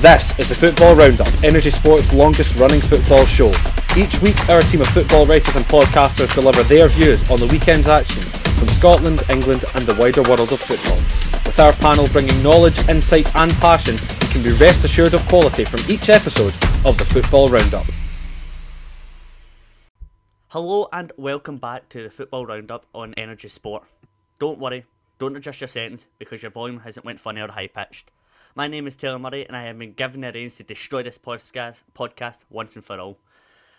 This is the Football Roundup, Energy Sports' longest running football show. Each week, our team of football writers and podcasters deliver their views on the weekend's action from Scotland, England, and the wider world of football. With our panel bringing knowledge, insight, and passion, you can be rest assured of quality from each episode of the Football Roundup. Hello and welcome back to the Football Roundup on Energy Sport. Don't worry, don't adjust your settings because your volume hasn't went funny or high pitched. My name is Taylor Murray and I have been given the reins to destroy this podcast, podcast once and for all.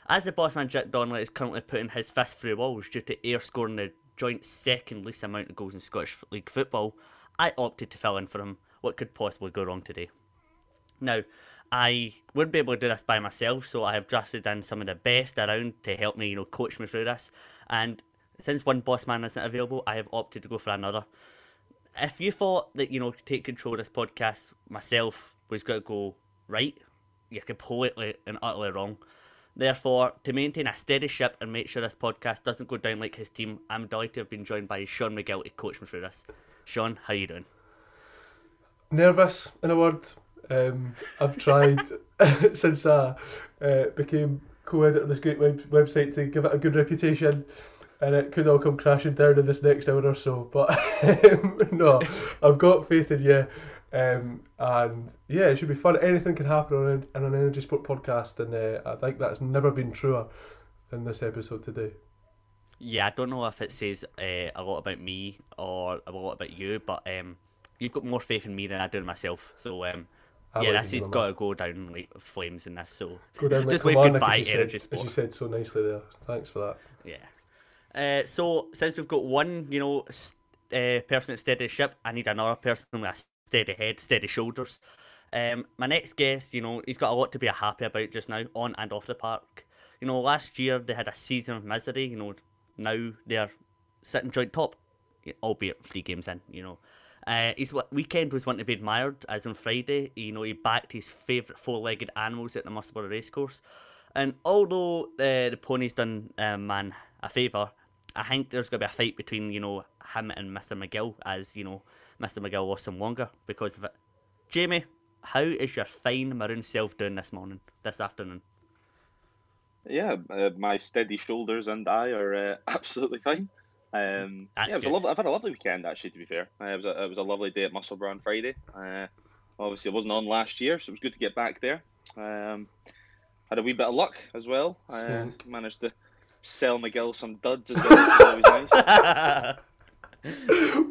As the boss man Jack Donnelly is currently putting his fist through walls due to Ayr scoring the joint second least amount of goals in Scottish League football, I opted to fill in for him. What could possibly go wrong today? Now, I wouldn't be able to do this by myself, so I have drafted in some of the best around to help me, you know, coach me through this. And since one boss man isn't available, I have opted to go for another. If you thought that, you know, take control of this podcast myself was going to go right, you're completely and utterly wrong. Therefore, to maintain a steady ship and make sure this podcast doesn't go down like his team, I'm delighted to have been joined by Sean McGill to coach me through this. Sean, how you doing? nervous in a word. Um, I've tried since I uh, became co-editor of this great web- website to give it a good reputation, and it could all come crashing down in this next hour or so. But um, no, I've got faith in you, um, and yeah, it should be fun. Anything can happen on an, on an energy sport podcast, and uh, I think that's never been truer than this episode today. Yeah, I don't know if it says uh, a lot about me or a lot about you, but um, you've got more faith in me than I do in myself. So um, I yeah, this has got to go down like flames in this. So Go down like just wave goodbye, Energy said, Sport. as you said so nicely there. Thanks for that. Uh, so since we've got one, you know, uh, person that steady ship, I need another person with a steady head, steady shoulders. Um, my next guest, you know, he's got a lot to be happy about just now, on and off the park. You know, last year they had a season of misery. You know, now they're sitting joint top, albeit three games in. You know, uh, his weekend was one to be admired, as on Friday, you know, he backed his favourite four-legged animals at the Musselburgh Racecourse. And although uh, the pony's done um, man a favour, I think there's going to be a fight between, you know, him and Mr. McGill, as, you know, Mr. McGill lost some longer because of it. Jamie, how is your fine maroon self doing this morning, this afternoon? Yeah, uh, my steady shoulders and I are uh, absolutely fine. Um, That's yeah, it was a lovely, I've had a lovely weekend actually. To be fair, uh, it was a, it was a lovely day at Musselburgh on Friday. Uh, obviously, I wasn't on last year, so it was good to get back there. Um, had a wee bit of luck as well. I uh, managed to sell McGill some duds as well, which was always nice.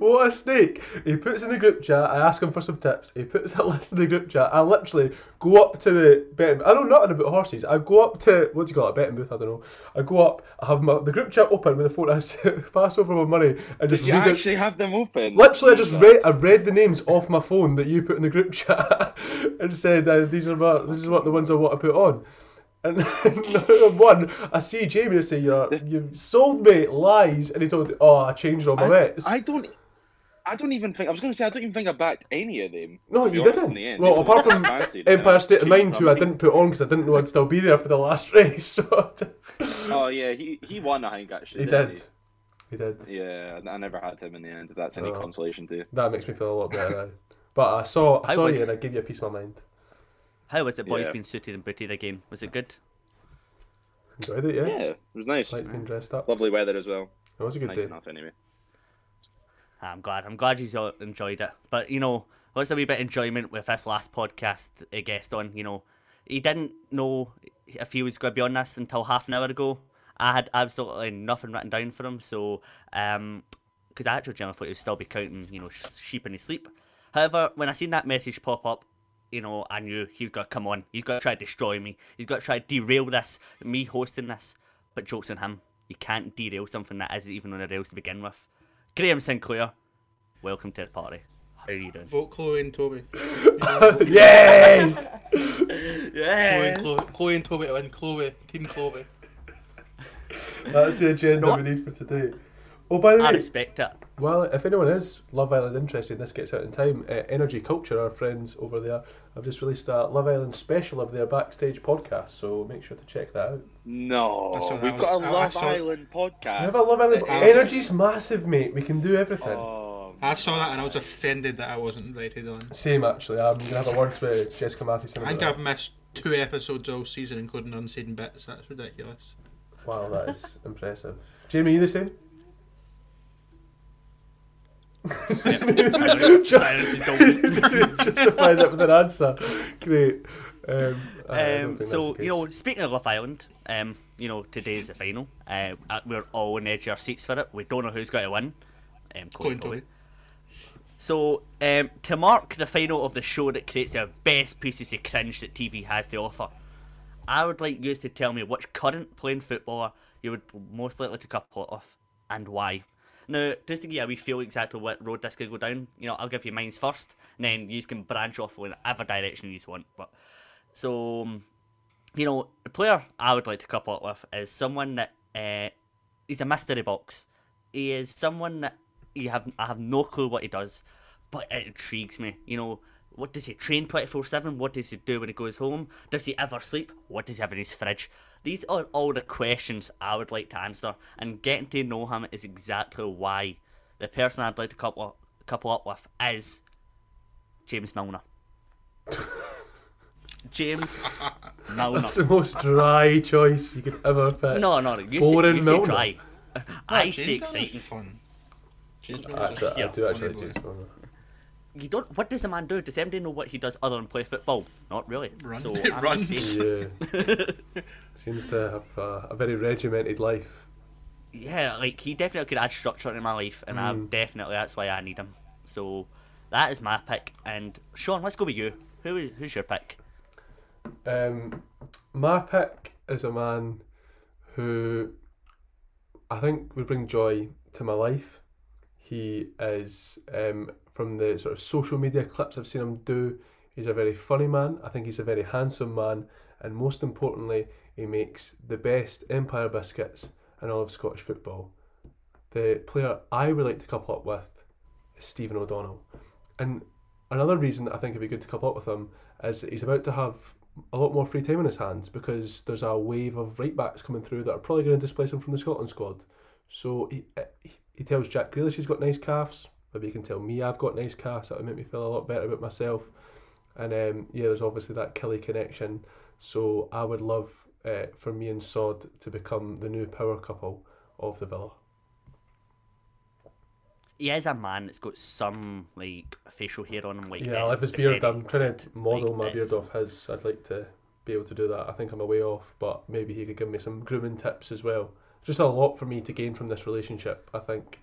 What a snake! He puts in the group chat. I ask him for some tips. He puts a list in the group chat. I literally go up to the betting. I know nothing about horses. I go up to what do you call it? A betting booth. I don't know. I go up. I have my, the group chat open with the phone. I pass over my money and Did just you read it. actually have them open? Literally, I just read. I read the names off my phone that you put in the group chat and said uh, these are my, this is what the ones I want to put on. And one, I see Jamie and say you're you've sold me lies, and he told me, oh I changed all my I, bets. I don't. I don't even think I was going to say I don't even think I backed any of them. No, you honest, didn't. in the end. Well, apart from fancied, Empire State of Mind, my who I didn't put on because I didn't know I'd still be there for the last race. So Oh yeah, he he won. I think actually. he didn't did. He did. Yeah, I never had him in the end. If that's any Oh. consolation to you. That makes me feel a lot better. But I saw, I saw was you, and I gave you a piece of my mind. How was it, boys, Yeah. being suited and booted again? Was it good? Enjoyed it, yeah. Yeah, it was nice. Liked being dressed up. Lovely weather as well. It was a good nice day. enough anyway. I'm glad. I'm glad you all enjoyed it. But you know, what's a wee bit of enjoyment with this last podcast a guest on? You know, he didn't know if he was going to be on this until half an hour ago. I had absolutely nothing written down for him, so um, because I actually generally thought he would still be counting, you know, sh- sheep in his sleep. However, when I seen that message pop up, you know, I knew he's got to come on. He's got to try to destroy me. He's got to try to derail this, me hosting this. But jokes on him. You can't derail something that isn't even on the rails to begin with. Graham Sinclair, welcome to the party. How are you doing? Vote Chloe and Toby. You know, vote Yes! Chloe, Yeah. and Chloe, Chloe and Toby to win. Chloe, Team Chloe. That's the agenda No. we need for today. Oh, by the I way, respect it. well, if anyone is Love Island interested, this gets out in time. Uh, Energy Culture, our friends over there, have just released a Love Island special of their backstage podcast, so make sure to check that out. No, I we've was- got a I- I Love saw- Island podcast. We have a Love Island. Uh, Uh, Energy's massive, mate. We can do everything. Oh I saw that and I was offended that I wasn't invited on. Same actually. I'm gonna have a word with Jessica Mathieson. I think that. I've missed two episodes all season, including unseen bits. That's ridiculous. Wow, that is impressive. Jamie, you the same? Silence is golden. Justify that with an answer. Great. Um, Um, so you know, speaking of Love Island, um, you know, today's the final. Uh, uh, we're all on edge of our seats for it. We don't know who's going to win. Um, Chloe Chloe and Toby. Toby. So um, to mark the final of the show that creates the best pieces of cringe that TV has to offer, I would like you to tell me which current playing footballer you would most likely to couple it with and why. Now, just to give you a wee feel exactly what road this could go down, you know, I'll give you mine's first, and then you can branch off in whatever direction you want. But so, you know, the player I would like to couple up with is someone that uh, he's a mystery box. He is someone that you have I have no clue what he does, but it intrigues me. You know, what does he train twenty four seven? What does he do when he goes home? Does he ever sleep? What does he have in his fridge? These are all the questions I would like to answer, and getting to know him is exactly why the person I'd like to couple couple up with is James Milner. James Milner. That's the most dry choice you could ever pick. No, no, you Boring say, you say dry. Ah, I James say Milner's exciting. Fun. James Milner's Actually, I do actually James. Milner. You don't. What does the man do? Does anybody know what he does other than play football? Not really. Run. So It runs. saying- Yeah. Seems to have a, a very regimented life. yeah, like he definitely could add structure to my life, and I'm Mm. definitely that's why I need him. So that is my pick. And Sean, let's go with you. Who is who's your pick? Um, my pick is a man who I think would bring joy to my life. He is um, from the sort of social media clips I've seen him do. He's a very funny man. I think he's a very handsome man, and most importantly, he makes the best Empire biscuits in all of Scottish football. The player I would like to couple up with is Stephen O'Donnell, and another reason I think it'd be good to couple up with him is he's about to have a lot more free time on his hands because there's a wave of right backs coming through that are probably going to displace him from the Scotland squad. So he- he tells Jack Grealish he's got nice calves. Maybe you can tell me I've got nice calves. That would make me feel a lot better about myself. And um, yeah, there's obviously that Killie connection. So I would love uh, for me and Sod to become the new power couple of the Villa. He is a man that's got some like facial hair on him. Like Yeah, I love his beard. I'm trying to model Like, my it's- beard off his. I'd like to be able to do that. I think I'm a way off, but maybe he could give me some grooming tips as well. Just a lot for me to gain from this relationship, I think.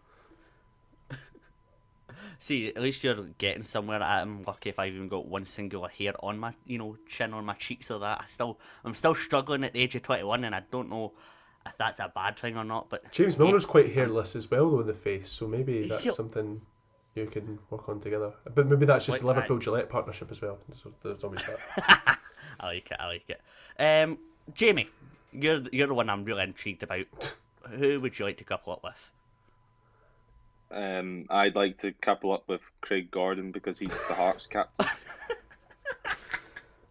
See, at least you're getting somewhere. I'm lucky if I've even got one singular hair on my, you know, chin on my cheeks or that. I still, I'm still struggling at the age of 21, and I don't know if that's a bad thing or not. But James Milner's quite hairless as well, though, in the face, so maybe He's that's something you can work on together. But maybe that's just Like the Liverpool Gillette partnership as well. So there's always that. I like it. I like it. Um, Jamie, you're you're the one I'm really intrigued about. Who would you like to couple up with? Um, I'd like to couple up with Craig Gordon because he's the Hearts captain.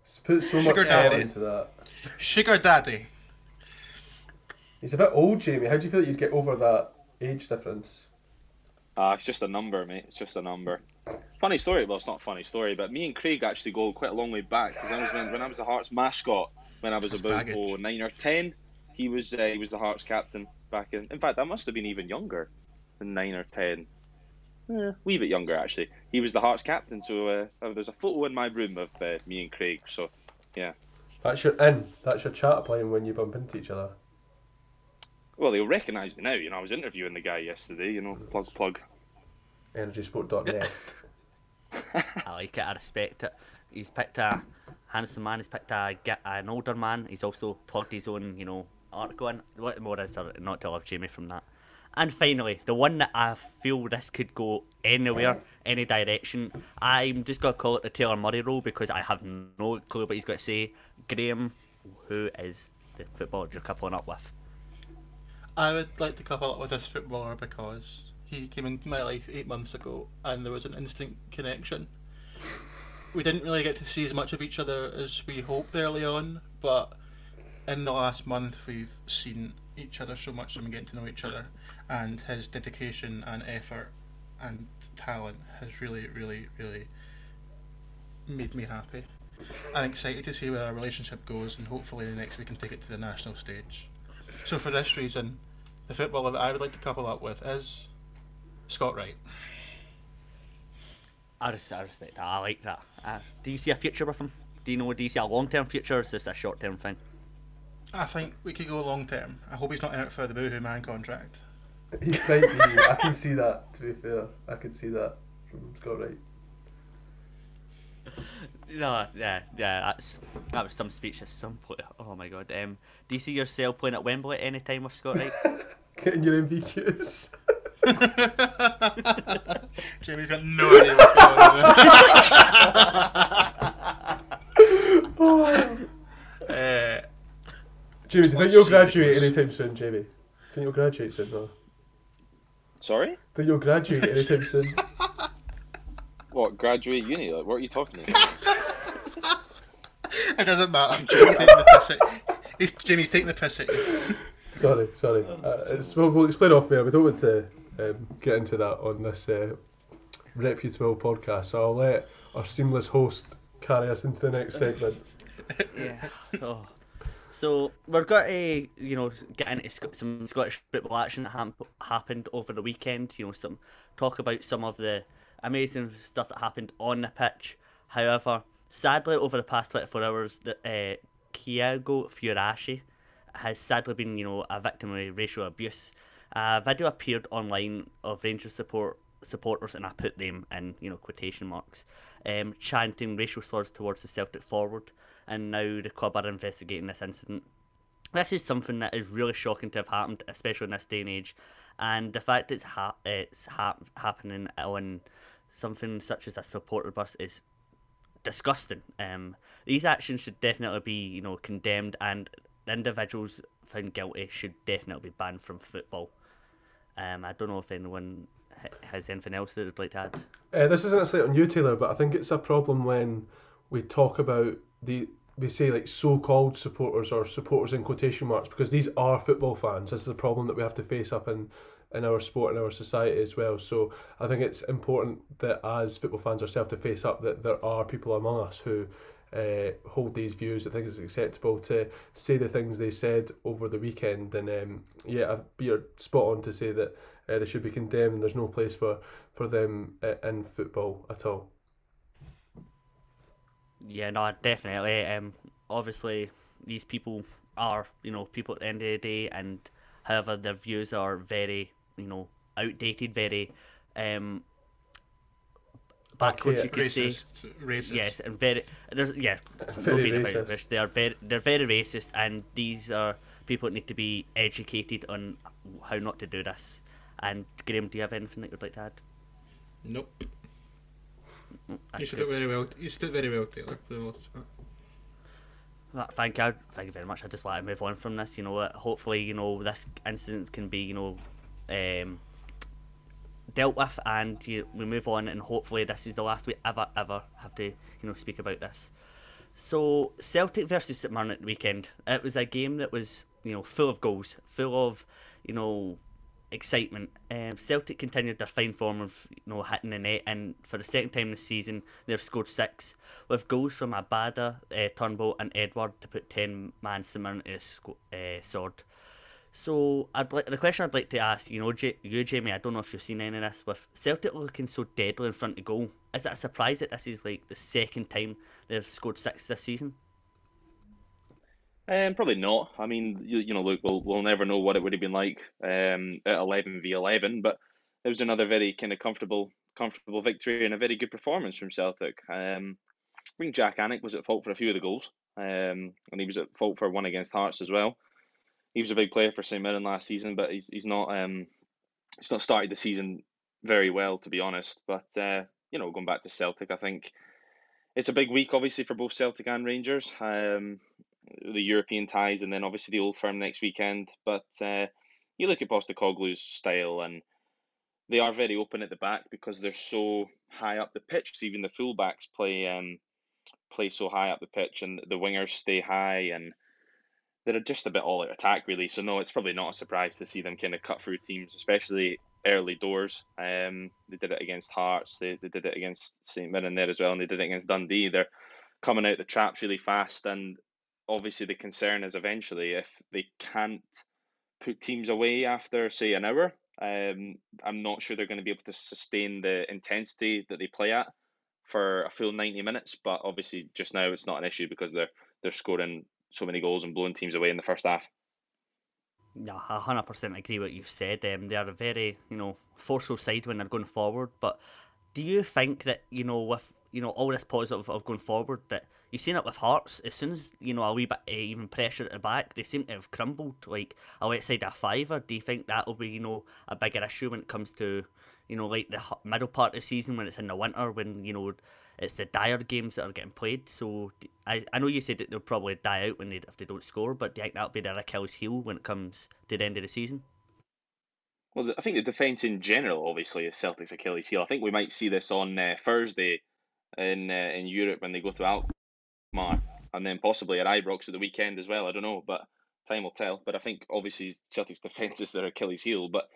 Just put so much Sugar thought daddy. into that. Sugar Daddy. He's a bit old, Jamie. How do you feel like you'd get over that age difference? Ah, it's just a number, mate. It's just a number. Funny story. Well, it's not a funny story, but me and Craig actually go quite a long way back because I was when, when I was the Hearts mascot when I was That's about baggage. oh, nine or ten. He was uh, he was the Hearts captain back in. In fact, I must have been even younger than nine or ten. Yeah, wee bit younger actually. He was the Hearts captain, so uh, uh, there's a photo in my room of uh, me and Craig. So yeah. That's your in. That's your chat playing when you bump into each other. well, they'll recognise me now. You know, I was interviewing the guy yesterday. You know, plug plug. Energysport.net. I like it. I respect it. He's picked a handsome man. He's picked a get an older man. He's also plugged his own, you know, article in. What more is there not to love Jamie from that? And finally, the one that I feel this could go anywhere, any direction. I'm just gonna call it the Taylor Murray role because I have no clue what he's got to say. Graham, who is the footballer you're coupling up with? I would like to couple up with this footballer because he came into my life eight months ago and there was an instant connection. We didn't really get to see as much of each other as we hoped early on, but in the last month we've seen each other so much and we're getting to know each other and his dedication and effort and talent has really, really, really made me happy. I'm excited to see where our relationship goes, and hopefully next we can take it to the national stage. So for this reason, the footballer that I would like to couple up with is Scott Wright. I, res- I respect that. I like that. Uh, do you see a future with him? Do you know? Do you see a long term future, or is this a short term thing? I think we could go long term. I hope he's not in it for the Boohoo Man contract. He might be. I can see that. To be fair, I can see that from Scott Wright. No, yeah, yeah. That's that was some speech at some point. Oh my god. Um, do you see yourself playing at Wembley at any time with Scott Wright? Getting your MVQs. Jamie's got no idea what's going on. uh, Jamie, do you think you'll graduate because- anytime soon, Jamie? Think you'll graduate soon, no? Sorry? Think you'll graduate anytime soon? What, graduate uni? Like, what are you talking about? it doesn't matter. Jamie's taking the piss at He's, Jamie's taking the piss at you. Sorry, sorry. Uh, it's, we'll, we'll explain off there. We don't want to um, get into that on this uh, reputable podcast, so I'll let our seamless host carry us into the next segment. yeah. Oh. So we're going to, you know, get into some Scottish football action that hap- happened over the weekend. You know, some talk about some of the amazing stuff that happened on the pitch. However, sadly, over the past twenty four hours, the uh, Kyogo Furuhashi has sadly been, you know, a victim of racial abuse. A video appeared online of Rangers support supporters, and I put them in, you know, quotation marks, um, chanting racial slurs towards the Celtic forward. And now the club are investigating this incident. This is something that is really shocking to have happened, especially in this day and age. And the fact it's ha- it's hap- happening on something such as a supporter bus is disgusting. Um, these actions should definitely be, you know, condemned, and individuals found guilty should definitely be banned from football. Um, I don't know if anyone ha- has anything else that they'd like to add. Uh, this isn't a slight on you, Taylor, but I think it's a problem when we talk about the we say like so-called supporters or supporters in quotation marks because these are football fans. This is a problem that we have to face up in in our sport and our society as well. So I think it's important that as football fans ourselves to face up that there are people among us who uh, hold these views. I think it's acceptable to say the things they said over the weekend, and um, yeah, you're spot on to say that uh, they should be condemned. and There's no place for for them uh, in football at all. Yeah, no, definitely. Um, obviously, these people are, you know, people at the end of the day, and however, their views are very, you know, outdated, very, um, backwards, you could say. Racist. Racist. Yes, and very, there's, yeah, no Very being about racist. it, They are very, they're very racist, and these are people that need to be educated on how not to do this. And Graham, do you have anything that you'd like to add? Nope. You said very well. You stood very well, Taylor. For the most part. Well, Thank you, thank you very much. I just want to move on from this. You know, hopefully, you know, this incident can be, you know, um, dealt with, and you, we move on. And hopefully, this is the last we ever, ever have to, you know, speak about this. So, Celtic versus St Mirren at the weekend. It was a game that was, you know, full of goals, full of, you know, excitement. Um, Celtic continued their fine form of, you know, hitting the net, and for the second time this season, they've scored six, with goals from Abada, uh, Turnbull, and Edouard to put ten man Mirren to the uh, sword. So, I'd the question I'd like to ask, you know, J- you Jamie, I don't know if you've seen any of this with Celtic looking so deadly in front of goal. Is it a surprise that this is like the second time they've scored six this season? Um, probably not. I mean, you, you know, look, we'll, we'll never know what it would have been like um, at 11 v 11, but it was another very kind of comfortable comfortable victory and a very good performance from Celtic. Um, I think Jak Alnwick was at fault for a few of the goals, um, and he was at fault for one against Hearts as well. He was a big player for St Mirren last season, but he's he's not um, he's not started the season very well, to be honest. But uh, you know, going back to Celtic, I think it's a big week, obviously, for both Celtic and Rangers. Um, the European ties, and then obviously the Old Firm next weekend. But uh, you look at Postecoglou's style, and they are very open at the back because they're so high up the pitch. So even the fullbacks play um, play so high up the pitch, and the wingers stay high, and they're just a bit all out attack really. So no, it's probably not a surprise to see them kind of cut through teams, especially early doors. Um, they did it against Hearts. They, they did it against St Mirren there as well, and they did it against Dundee. They're coming out the traps really fast, and obviously the concern is eventually if they can't put teams away after say an hour. Um, I'm not sure they're going to be able to sustain the intensity that they play at for a full 90 minutes. But obviously, just now it's not an issue because they're they're scoring so many goals and blowing teams away in the first half. Yeah, I hundred percent agree what you've said. Um, they are a very you know forceful side when they're going forward. But do you think that you know with you know all this positive of going forward that you've seen it with Hearts as soon as you know a wee bit even pressure at the back they seem to have crumbled like I'll outside a fiver. Do you think that will be you know a bigger issue when it comes to you know like the middle part of the season when it's in the winter when you know it's the dire games that are getting played. So I, I know you said that they'll probably die out when they if they don't score, but do you think that'll be their Achilles heel when it comes to the end of the season? Well, I think the defence in general, obviously, is Celtic's Achilles heel. I think we might see this on uh, Thursday in uh, in Europe when they go to Alkmaar, and then possibly at Ibrox at the weekend as well. I don't know, but time will tell. But I think obviously Celtic's defence is their Achilles heel. But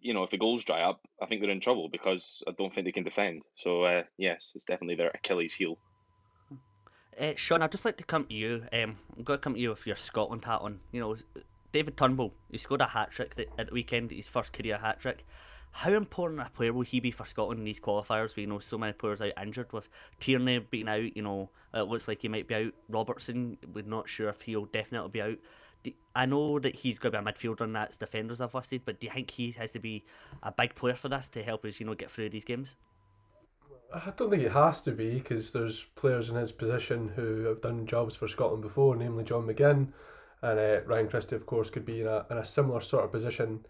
you know, if the goals dry up, I think they're in trouble because I don't think they can defend. So uh, yes, it's definitely their Achilles heel. Uh, Sean, I'd just like to come to you. Um, I'm going to come to you with your Scotland hat on. You know, David Turnbull, he scored a hat trick at the weekend, his first career hat trick. How important a player will he be for Scotland in these qualifiers? We know so many players out injured with Tierney being out. You know, it looks like he might be out. Robertson, we're not sure if he'll definitely be out. I know that he's going to be a midfielder and that's defenders I've listed, but do you think he has to be a big player for this to help us, you know, get through these games? I don't think it has to be because there's players in his position who have done jobs for Scotland before, namely John McGinn, and uh, Ryan Christie, of course, could be in a, in a similar sort of position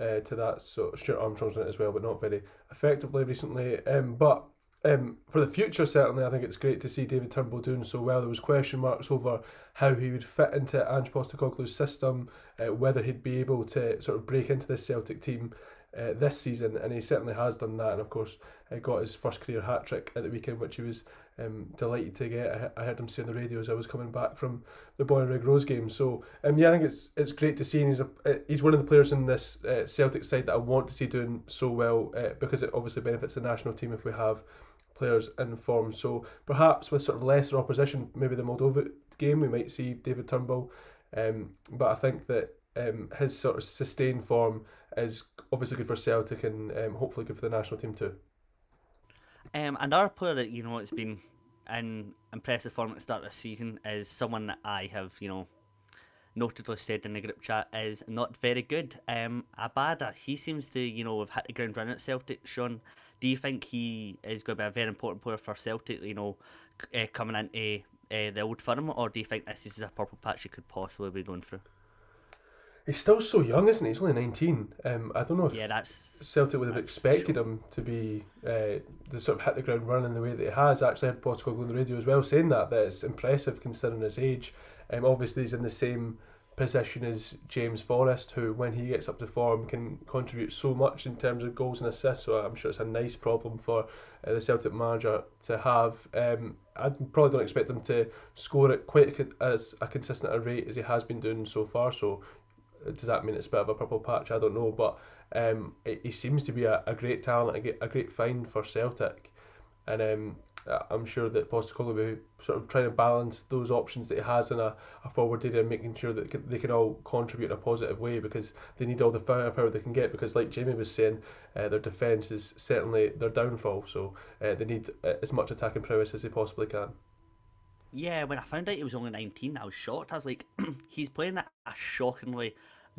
uh, to that. So Stuart Armstrong's in it as well, but not very effectively recently. Um, but um, for the future, certainly, I think it's great to see David Turnbull doing so well. There was question marks over how he would fit into Ange Postecoglou's system, uh, whether he'd be able to sort of break into this Celtic team uh, this season, and he certainly has done that. And of course, uh, got his first career hat trick at the weekend, which he was um, delighted to get. I, I, heard him say on the radio as I was coming back from the Boy Bonnyrigg Rose game. So um, yeah, I think it's it's great to see. And he's a, uh, he's one of the players in this uh, Celtic side that I want to see doing so well uh, because it obviously benefits the national team if we have players in form. So perhaps with sort of lesser opposition, maybe the Moldova game, we might see David Turnbull. Um, but I think that um, his sort of sustained form is obviously good for Celtic and um, hopefully good for the national team too. Um, another player that you know it's been in impressive form at the start of the season is someone that I have you know notedly said in the group chat is not very good. Um, Abada, he seems to you know have hit the ground running at Celtic. Sean, do you think he is going to be a very important player for Celtic? You know, uh, coming into uh, the old firm, or do you think this is a purple patch he could possibly be going through? He's still so young, isn't he? He's only nineteen. Um, I don't know if yeah, that's, Celtic would have expected him to be uh, to sort of hit the ground running the way that he has. Actually, I had Postecoglou on the radio as well saying that that it's impressive considering his age. Um, obviously he's in the same position as James Forrest, who, when he gets up to form, can contribute so much in terms of goals and assists. So I'm sure it's a nice problem for uh, the Celtic manager to have. Um, I probably don't expect him to score at quite as a consistent a rate as he has been doing so far. So does that mean it's a bit of a purple patch? I don't know, but um, he seems to be a, a great talent, a, a great find for Celtic, and um, I'm sure that Postecoglou will be sort of trying to balance those options that he has in a, a forward area and making sure that they can all contribute in a positive way because they need all the firepower they can get because like Jamie was saying uh, their defence is certainly their downfall so uh, they need uh, as much attacking prowess as they possibly can. Yeah, when I found out he was only 19 I was shocked. I was like he's playing at a shockingly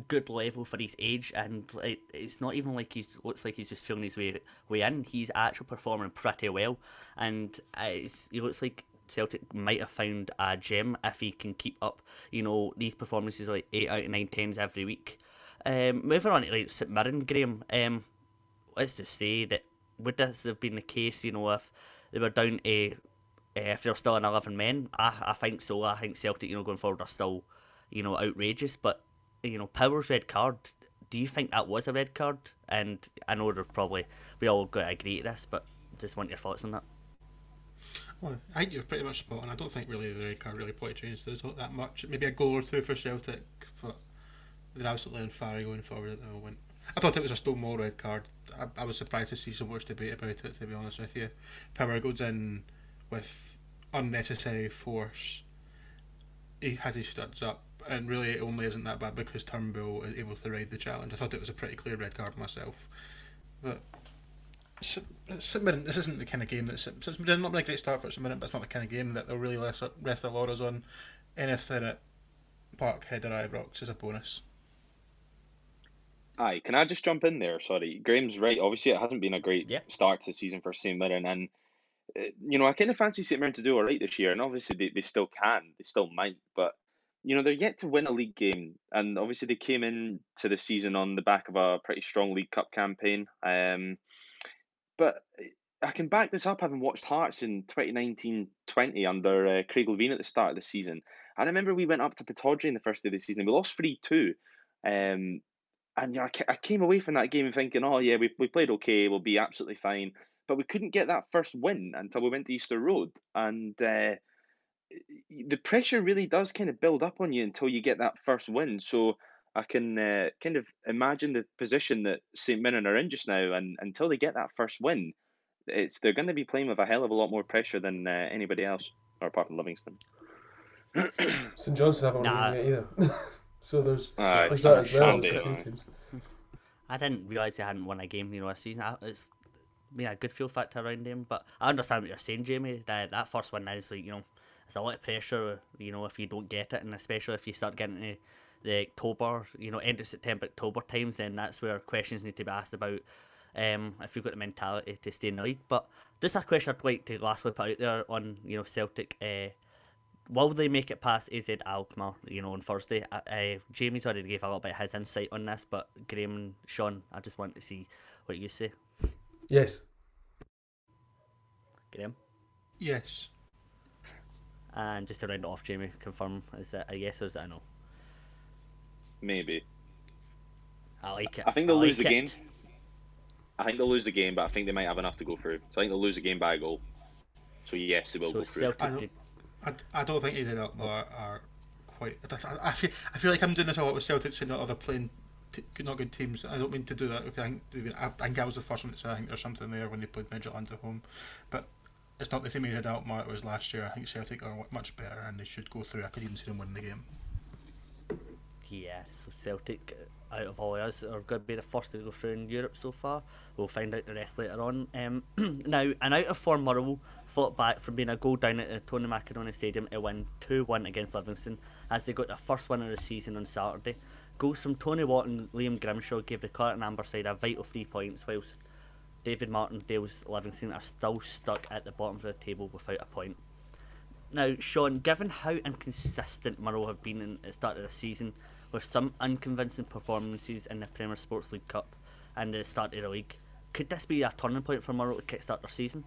good level for his age, and like, it's not even like he's looks like he's just feeling his way way in. He's actually performing pretty well, and it's, he looks like Celtic might have found a gem if he can keep up. You know these performances like eight out of nine tens every week. Um, moving on to like St Mirren, Graham. Um, let's just say that would this have been the case? You know if they were down to uh, if they're still in eleven men, I I think so. I think Celtic, you know, going forward are still, you know, outrageous. But you know, Power's red card. Do you think that was a red card? And I know there's probably we all got to agree to this, but just want your thoughts on that. Well, I think you're pretty much spot on. I don't think really the red card really probably changed the result that much. Maybe a goal or two for Celtic, but they're absolutely on fire going forward at the moment. I thought it was a Stonewall red card. I, I was surprised to see so much debate about it. To be honest with you, Power goes in with unnecessary force. He had his studs up, and really it only isn't that bad because Turnbull is able to ride the challenge. I thought it was a pretty clear red card myself, but. St Mirren, this isn't the kind of game that St Mirren not been a great start for St Mirren, but it's not the kind of game that they'll really rest, rest their laurels on. Anything at Parkhead or Ibrox is a bonus. Aye, can I just jump in there? Sorry, Graham's right. Obviously, it hasn't been a great Yeah. start to the season for St Mirren, and uh, you know I kind of fancy St Mirren to do all right this year, and obviously they, they still can, they still might, but you know they're yet to win a league game, and obviously they came in to the season on the back of a pretty strong League Cup campaign. Um, but I can back this up having watched Hearts in 2019-20 under uh, Craig Levein at the start of the season. And I remember we went up to Pittodrie in the first day of the season. We lost 3 2. Um, and yeah, I, ca- I came away from that game thinking, oh, yeah, we, we played okay. We'll be absolutely fine. But we couldn't get that first win until we went to Easter Road. And uh, the pressure really does kind of build up on you until you get that first win. So I can uh, kind of imagine the position that St Mirren are in just now. And until they get that first win, it's they're going to be playing with a hell of a lot more pressure than uh, anybody else, or apart from Livingston. St Johnstone haven't Nah. won yet either. so there's Aye, there's that as well. Shandy, There's a few aye. teams. I didn't realise they hadn't won a game, you know, this season. I- It's been a good feel factor around them, but I understand what you're saying, Jamie. That that first one is like, you know, it's a lot of pressure, you know, if you don't get it, and especially if you start getting to the October, you know, end of September, October times, then that's where questions need to be asked about um, if you've got the mentality to stay in the league. But just a question I'd like to lastly put out there on, you know, Celtic. Uh, will they make it past AZ Alkmaar, you know, on Thursday? Uh, uh, Jamie's already gave a little bit of his insight on this, but Graham and Sean, I just want to see what you say. Yes. Graham? Yes. And just to round it off, Jamie, confirm, is that a yes or is that a no? Maybe. I like it. I think they'll like lose the it. game. I think they'll lose the game, but I think they might have enough to go through. So I think they'll lose the game by a goal. So yes, they will So go through. Celtic, I don't- I, I don't think either of them are, are quite. I, I feel I feel like I'm doing this a lot with Celtic saying that other playing t- not good teams. I don't mean to do that because I think they've I, I think I was the first one to say I think there's something there when they played Midtjylland at home, but it's not the same as Alkmaar it was last year. I think Celtic are much better and they should go through. I could even see them winning the game. Yeah, so Celtic, uh, out of all of us, are going to be the first to go through in Europe so far. We'll find out the rest later on. Um, now, an out of form Motherwell fought back from being a goal down at the Tony Macaroni Stadium to win 2 1 against Livingston as they got their first win of the season on Saturday. Goals from Tony Watt and Liam Grimshaw gave the Claret and Amber side a vital three points, whilst David Martin, Martindale's Livingston are still stuck at the bottom of the table without a point. Now, Sean, given how inconsistent Motherwell have been at the start of the season, with some unconvincing performances in the Premier Sports League Cup and the start of the league, could this be a turning point for Motherwell to kickstart their season?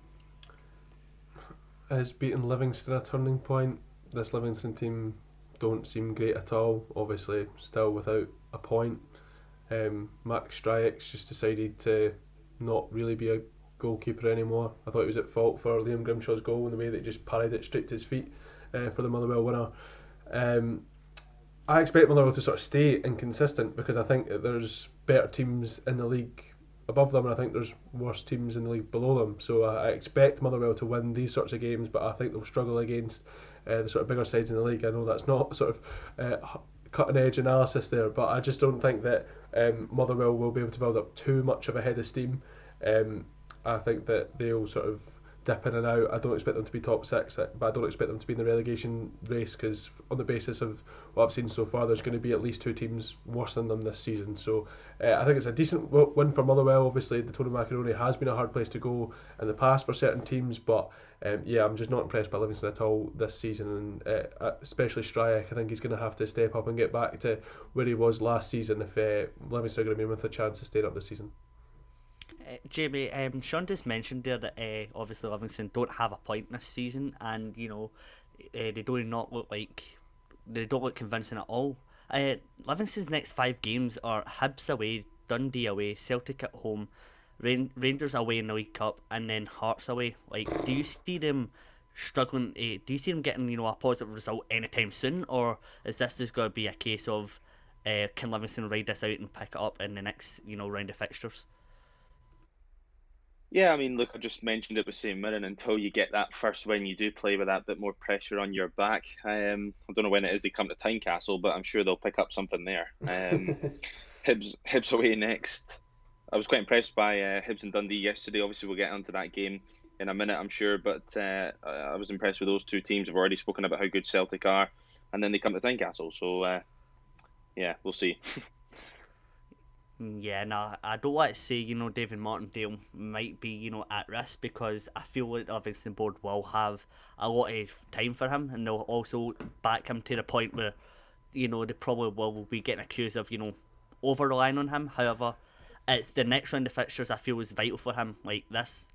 Is beating Livingston a turning point? This Livingston team don't seem great at all. Obviously, still without a point. Um, Max Stryjek's just decided to not really be a goalkeeper anymore. I thought he was at fault for Liam Grimshaw's goal in the way that he just parried it straight to his feet uh, for the Motherwell winner. Um, I expect Motherwell to sort of stay inconsistent because I think that there's better teams in the league above them, and I think there's worse teams in the league below them. So I expect Motherwell to win these sorts of games, but I think they'll struggle against uh, the sort of bigger sides in the league. I know that's not sort of uh, cutting edge analysis there, but I just don't think that um, Motherwell will be able to build up too much of a head of steam. Um, I think that they'll sort of dip in and out. I don't expect them to be top six, uh, but I don't expect them to be in the relegation race because on the basis of what I've seen so far, there's going to be at least two teams worse than them this season. So uh, I think it's a decent win for Motherwell. Obviously, the Tony Macaroni has been a hard place to go in the past for certain teams, but um, yeah, I'm just not impressed by Livingston at all this season, and uh, uh, especially Stryjek. I think he's going to have to step up and get back to where he was last season if uh, Livingston are going to be with a chance to stay up this season. Uh, Jamie, um, Sean just mentioned there that uh, obviously Livingston don't have a point this season, and you know uh, they do not look like they don't look convincing at all. Uh, Livingston's next five games are Hibs away, Dundee away, Celtic at home, Rain- Rangers away in the League Cup, and then Hearts away. Like, do you see them struggling? Uh, do you see them getting you know a positive result anytime soon, or is this just going to be a case of uh, can Livingston ride this out and pick it up in the next you know round of fixtures? Yeah, I mean, look, I just mentioned it with St Mirren. Until you get that first win, you do play with that bit more pressure on your back. Um, I don't know when it is they come to Tynecastle, but I'm sure they'll pick up something there. Um, Hibs, Hibs away next. I was quite impressed by uh, Hibs and Dundee yesterday. Obviously, we'll get onto that game in a minute, I'm sure, but uh, I was impressed with those two teams. I've already spoken about how good Celtic are, and then they come to Tynecastle. So, uh, yeah, we'll see. Mm, yeah, no, I don't want to say, you know, David Martindale might be, you know, at risk because I feel like the Livingston board will have a lot of time for him and they'll also back him to the point where, you know, they probably will be getting accused of, you know, over relying on him. However, it's the next round of fixtures I feel is vital for him. Like this,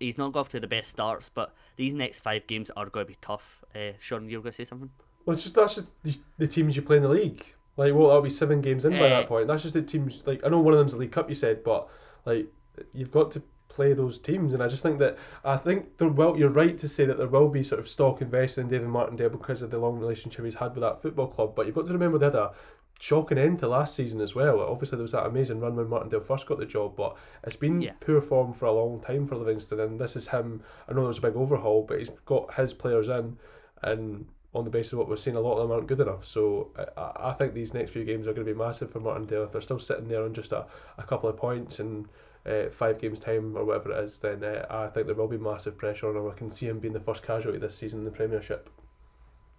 he's not got off to the best starts, but these next five games are going to be tough. Uh, Sean, you were going to say something? Well, it's just that's just the, the teams you play in the league. Like, well, that'll be seven games in by that Eh. point. That's just the teams. Like, I know one of them's the League Cup, you said, but like, you've got to play those teams, and I just think that I think there will. You're right to say that there will be sort of stock invested in David Martindale because of the long relationship he's had with that football club. But you've got to remember had a shocking end to last season as well. Obviously, there was that amazing run when Martindale first got the job, but it's been Yeah. poor form for a long time for Livingston, and this is him. I know there was a big overhaul, but he's got his players in, and on the basis of what we're seeing, a lot of them aren't good enough. So I, I think these next few games are going to be massive for Martindale. If they're still sitting there on just a, a couple of points in uh, five games time or whatever it is, then uh, I think there will be massive pressure on him. I can see him being the first casualty this season in the Premiership.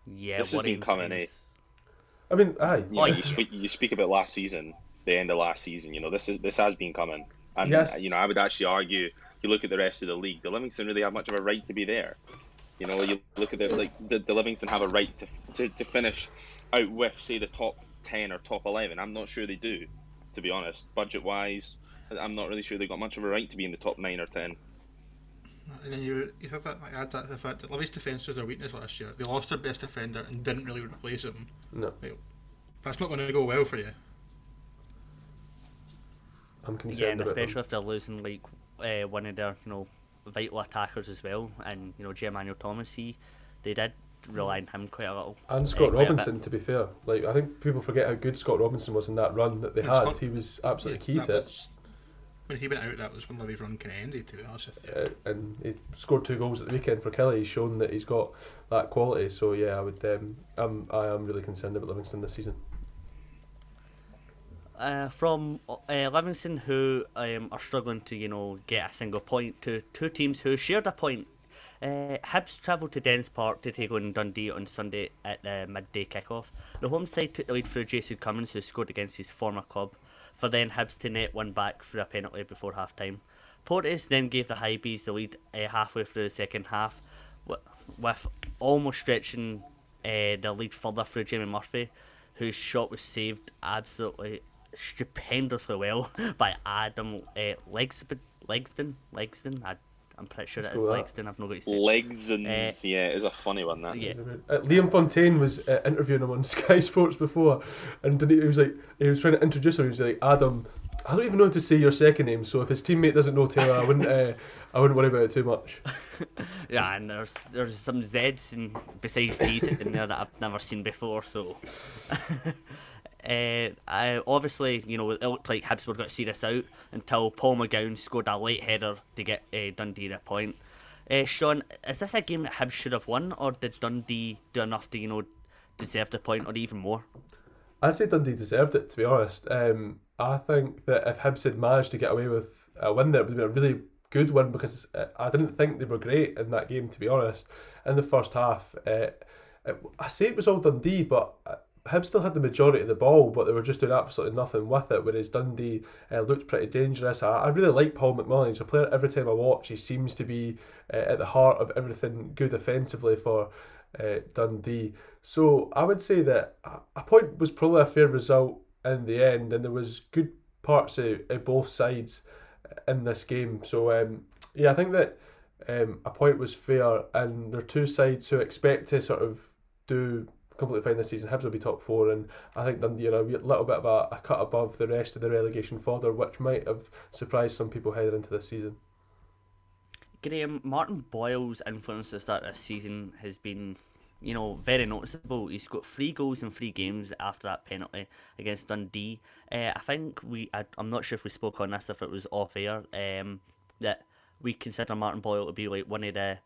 Yeah, This has been coming, times. I mean, aye. You, know, you speak you speak about last season, the end of last season. You know, this is this has been coming, and Yes. you know, I would actually argue. You look at the rest of the league. The Livingston really have much of a right to be there. You know, you look at the like the, the Livingston have a right to, to to finish out with say the top ten or top eleven. I'm not sure they do, to be honest. Budget wise, I'm not really sure they've got much of a right to be in the top nine or ten. And then you you have that, like, add that to the fact that Livy's defence was their weakness last year. They lost their best defender and didn't really replace him. No, That's not going to go well for you. I'm concerned Yeah, and about them. especially if they're losing like uh, one of their you know vital attackers as well, and you know Jay Emmanuel-Thomas, he they did rely on him quite a little. And uh, Scott quite a bit. Robinson, to be fair, like I think people forget how good Scott Robinson was in that run that they And had. Scott- he was absolutely key to it. was- when he went out, that was when Livy's run kind of ended, to be honest with you. uh, and he scored two goals at the weekend for Killie. He's shown that he's got that quality. So yeah, I would. Um, I'm I am really concerned about Livingston this season. Uh, from uh, Livingston, who um, are struggling to you know get a single point, to two teams who shared a point. Uh, Hibs travelled to Dens Park to take on Dundee on Sunday at the midday kickoff. The home side took the lead through Jason Cummings, who scored against his former club, for then Hibs to net one back through a penalty before half time. Porteous then gave the Hibees the lead uh, halfway through the second half, with almost stretching uh, the lead further through Jamie Murphy, whose shot was saved absolutely stupendously well by Adam uh, Legsb- Legston. Legston? I, I'm pretty sure Let's it is go with Legston. I've not got to say. Legs and Uh, yeah, it's a funny one that. yeah. Uh, Liam Fontaine was uh, interviewing him on Sky Sports before, and didn't he, he was like he was trying to introduce him. He was like Adam. I don't even know how to say your second name, so if his teammate doesn't know Taylor, I wouldn't. Uh, I wouldn't worry about it too much. Yeah, and there's there's some Z's and besides G's in there that I've never seen before. So, uh, I, obviously, you know, it looked like Hibs were going to see this out until Paul McGowan scored a late header to get uh, Dundee a point. Uh, Sean, is this a game that Hibs should have won, or did Dundee do enough to you know deserve the point, or even more? I'd say Dundee deserved it, to be honest. Um, I think that if Hibs had managed to get away with a win there, it would have been a really good win because uh, I didn't think they were great in that game, to be honest. In the first half, uh, I say it was all Dundee, but uh, Hibs still had the majority of the ball, but they were just doing absolutely nothing with it, whereas Dundee uh, looked pretty dangerous. I, I really like Paul McMullan. He's a player every time I watch, he seems to be uh, at the heart of everything good offensively for uh, Dundee. So I would say that a- point was probably a fair result in the end, and there was good parts of, of both sides in this game. So um, yeah, I think that um, a point was fair, and there are two sides who expect to sort of do completely fine this season. Hibs will be top four, and I think Dundee are a little bit of a, a cut above the rest of the relegation fodder, which might have surprised some people heading into this season. Graham Martin Boyle's influence at the start of this season has been you know, very noticeable. He's got three goals in three games after that penalty against Dundee. Uh, I think we, I, I'm not sure if we spoke on this, if it was off air, um, that we consider Martin Boyle to be like one of the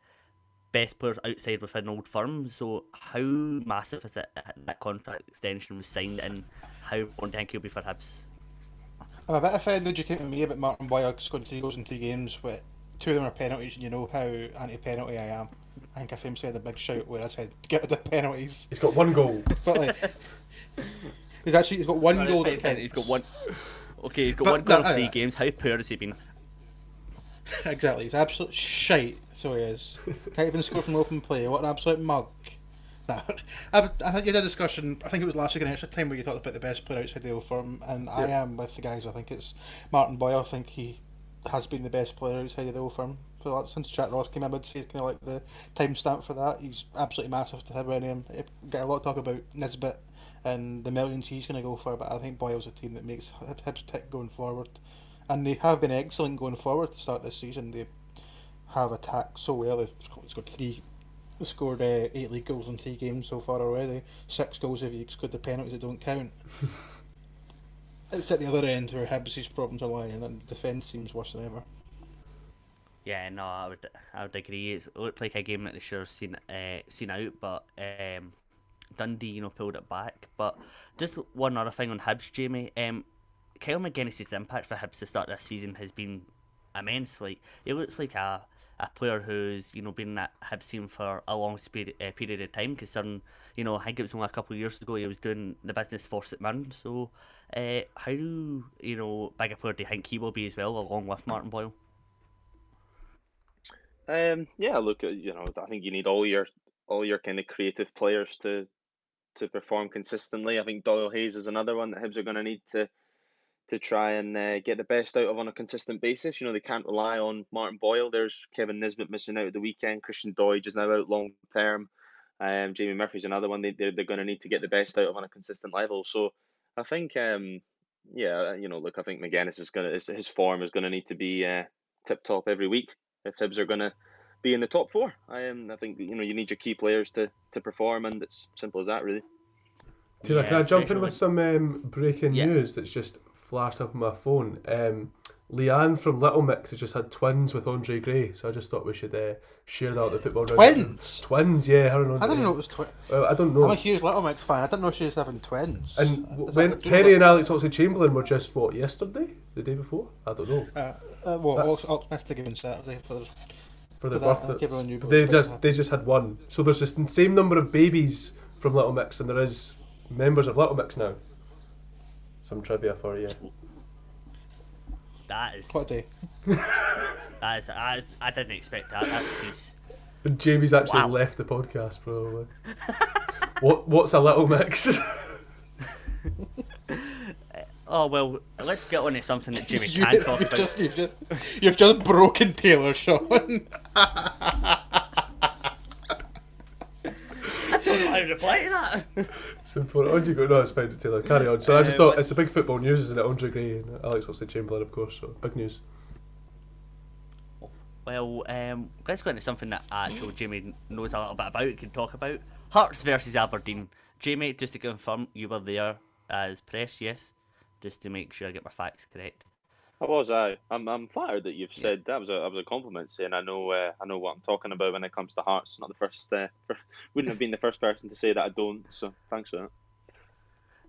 best players outside within Old Firm. So how massive is it that contract extension was signed, and how important do you think he'll be for Hibs? I'm a bit offended you came to me about Martin Boyle scoring three goals in three games, but two of them are penalties, and you know how anti-penalty I am. I think I famously had a big shout where I said, "Get the penalties." He's got one goal. But like, he's actually he's got one goal that counts. He's got one. Okay, he's got But one goal that- in three uh, games. How poor has he been? Exactly, he's absolute shite. So he is. Can't even score from open play. What an absolute mug. Nah, I, I think you had a discussion. I think it was last week in extra time where you talked about the best player outside the old firm, and I am with the guys. I think it's Martin Boyle. I think he has been the best player outside of the old firm for that, since Jack Ross came in. I'd say kind of like the timestamp for that. He's absolutely massive to have in him. Get a lot of talk about Nisbet and the millions he's going to go for, but I think Boyle's a team that makes Hib- Hibs tick going forward, and they have been excellent going forward to start this season. They have attacked so well. They've scored three, they've scored uh, eight league goals in three games so far already. Six goals if you exclude the penalties that don't count. it's at the other end where Hibs' problems are lying, and the defence seems worse than ever. Yeah, no, I would, I would agree. It looked like a game that they should have seen, uh, seen out, but um, Dundee, you know, pulled it back. But just one other thing on Hibs, Jamie. Um, Kyle Magennis's impact for Hibs to start this season has been immense. Like it looks like a a player who's you know been that Hibs for a long period uh, period of time. Considering you know I think it was only a couple of years ago he was doing the business for St Mirren. So uh, how you know big a player do you think he will be as well, along with Martin Boyle? Um, yeah, look, uh, you know, I think you need all your all your kind of creative players to to perform consistently. I think Doyle Hayes is another one that Hibs are going to need to to try and uh, get the best out of on a consistent basis. You know, they can't rely on Martin Boyle. There's Kevin Nisbet missing out at the weekend. Christian Doidge is now out long term. Um, Jamie Murphy's another one they, they're, they're going to need to get the best out of on a consistent level. So I think, um, yeah, you know, look, I think Magennis is going to, his, his form is going to need to be uh, tip top every week if Hibs are going to be in the top four. I um, I think you know you need your key players to, to perform, and it's simple as that, really. Taylor, can I jump in with some um, breaking Yeah. news that's just flashed up on my phone? Um, Leigh-Anne from Little Mix has just had twins with Andre Gray, so I just thought we should uh, share that with the football. round. Twins? Twins, yeah. Her and I Andre. didn't know it was twins. Well, I don't know. I'm a huge Little Mix fan. I didn't know she was having twins. And Is when that- do you know Perrie and Alex Oxlade Chamberlain were just what yesterday, the day before, I don't know. Uh, uh, well, Ox, missed game on Saturday for for the For that, birth. I'll give everyone new They just they just had one. So there's the same number of babies from Little Mix, and there is members of Little Mix now. Some trivia for you. That is what a day. that is, that is I didn't expect that. That's his. And Jamie's actually Wow. left the podcast probably. what what's a Little Mix? Oh well, let's get on to something that Jimmy You, can talk have about. just, you've, just, you've just broken Taylor, Sean. I don't know how to reply to that. Simple. You go. No, it's fine to tell Taylor. Carry on. So I just thought it's a big football news, isn't it? Andre Gray and Alex Oxlade Chamberlain, of course. So big news. Well, um, let's go into something that actual Jamie knows a little bit about, can talk about. Hearts versus Aberdeen. Jamie, just to confirm, you were there as press, yes? Just to make sure I get my facts correct. How was I? I'm I'm flattered that you've said that was a that was a compliment saying I know uh, I know what I'm talking about when it comes to Hearts. Not the first uh, wouldn't have been the first person to say that I don't. So thanks for that.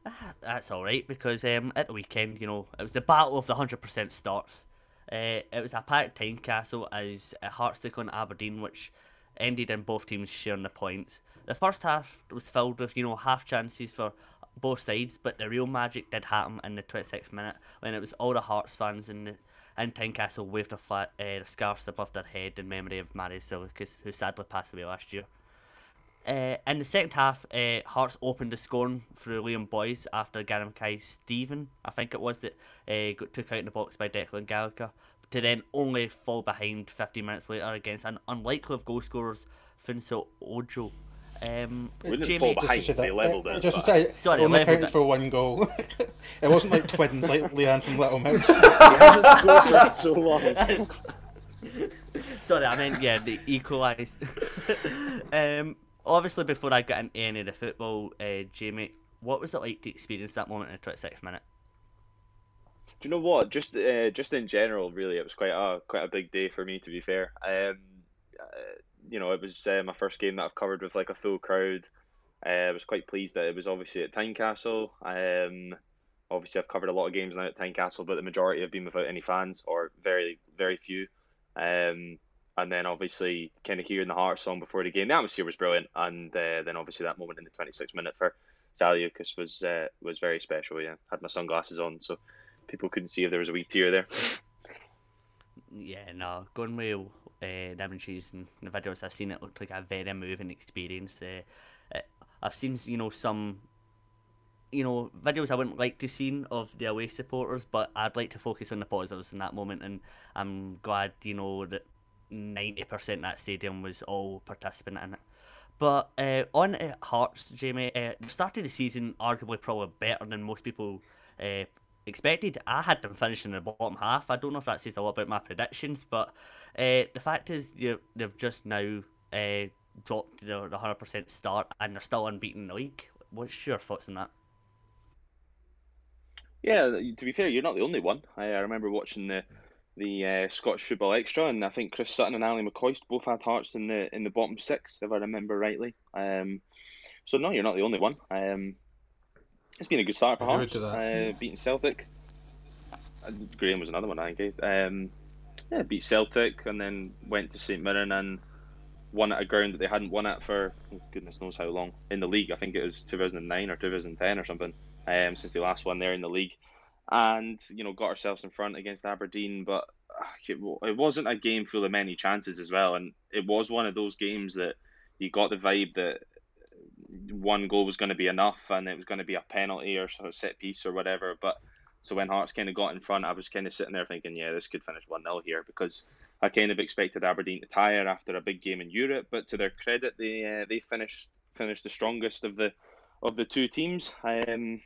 Ah, That's all right because um, at the weekend, you know, it was the battle of the hundred percent starts. Uh, it was a packed Tynecastle as uh, Hearts took on Aberdeen, which ended in both teams sharing the points. The first half was filled with you know half chances for both sides, but the real magic did happen in the 26th minute when it was all the Hearts fans in the in Tynecastle waved a flat, uh, the scarves above their head in memory of Marius Zaliukas, who sadly passed away last year. Uh, in the second half, uh, Hearts opened the scoring through Liam Boyce after Gary Mackay Steven, I think it was, that uh, got took out in the box by Declan Gallagher, to then only fall behind 15 minutes later against an unlikely of goal scorers, Funso Ojo. Um, We didn't Jamie, fall Just to behind. say They that- levelled uh, it. Just to say, Sorry, it only levelled counted it. for one goal. it wasn't like twins like Leigh-Anne from Little Mix. so long. Sorry, I meant yeah, they equalised. um, obviously, before I got into any of the football, uh, Jamie, what was it like to experience that moment in the 26th minute? Do you know what? Just uh, just in general, really, it was quite a quite a big day for me. To be fair, um, uh, you know, it was uh, my first game that I've covered with like a full crowd. Uh, I was quite pleased that it was obviously at Tynecastle. Um, obviously, I've covered a lot of games now at Tynecastle, but the majority have been without any fans or very very few. Um, and then obviously kind of hearing the heart song before the game, the atmosphere was brilliant, and uh, then obviously that moment in the 26th minute for Zaliukas was uh, was very special. Yeah, had my sunglasses on, so people couldn't see if there was a wee tear there. Yeah, no, going uh, them and the videos I've seen, it looked like a very moving experience. Uh, I've seen, you know, some, you know, videos I wouldn't like to see of the away supporters, but I'd like to focus on the positives in that moment, and I'm glad, you know, that ninety percent of that stadium was all participant in it. But uh, on Hearts, Jamie, uh, the start of the season arguably probably better than most people uh, expected. I had them finishing in the bottom half. I don't know if that says a lot about my predictions, but uh, the fact is they've just now uh, dropped the, the 100% start and they're still unbeaten in the league. What's your thoughts on that? Yeah, to be fair, you're not the only one. I, I remember watching the the uh, Scottish Football Extra, and I think Chris Sutton and Ally McCoist both had Hearts in the in the bottom six, if I remember rightly. Um, so no, you're not the only one. Um, it's been a good start for Hearts. Uh, beating Celtic. Uh, Graham was another one, I think. Eh? Um, yeah, beat Celtic and then went to St Mirren and won at a ground that they hadn't won at for oh, goodness knows how long in the league. I think it was 2009 or 2010 or something um, since they last won there in the league. And, you know, got ourselves in front against Aberdeen, but it, it wasn't a game full of many chances as well. And it was one of those games that you got the vibe that one goal was going to be enough and it was going to be a penalty or a set piece or whatever. But so when Hearts kind of got in front, I was kind of sitting there thinking, yeah, this could finish 1 0 here because I kind of expected Aberdeen to tire after a big game in Europe. But to their credit, they uh, they finished finished the strongest of the of the two teams. Um,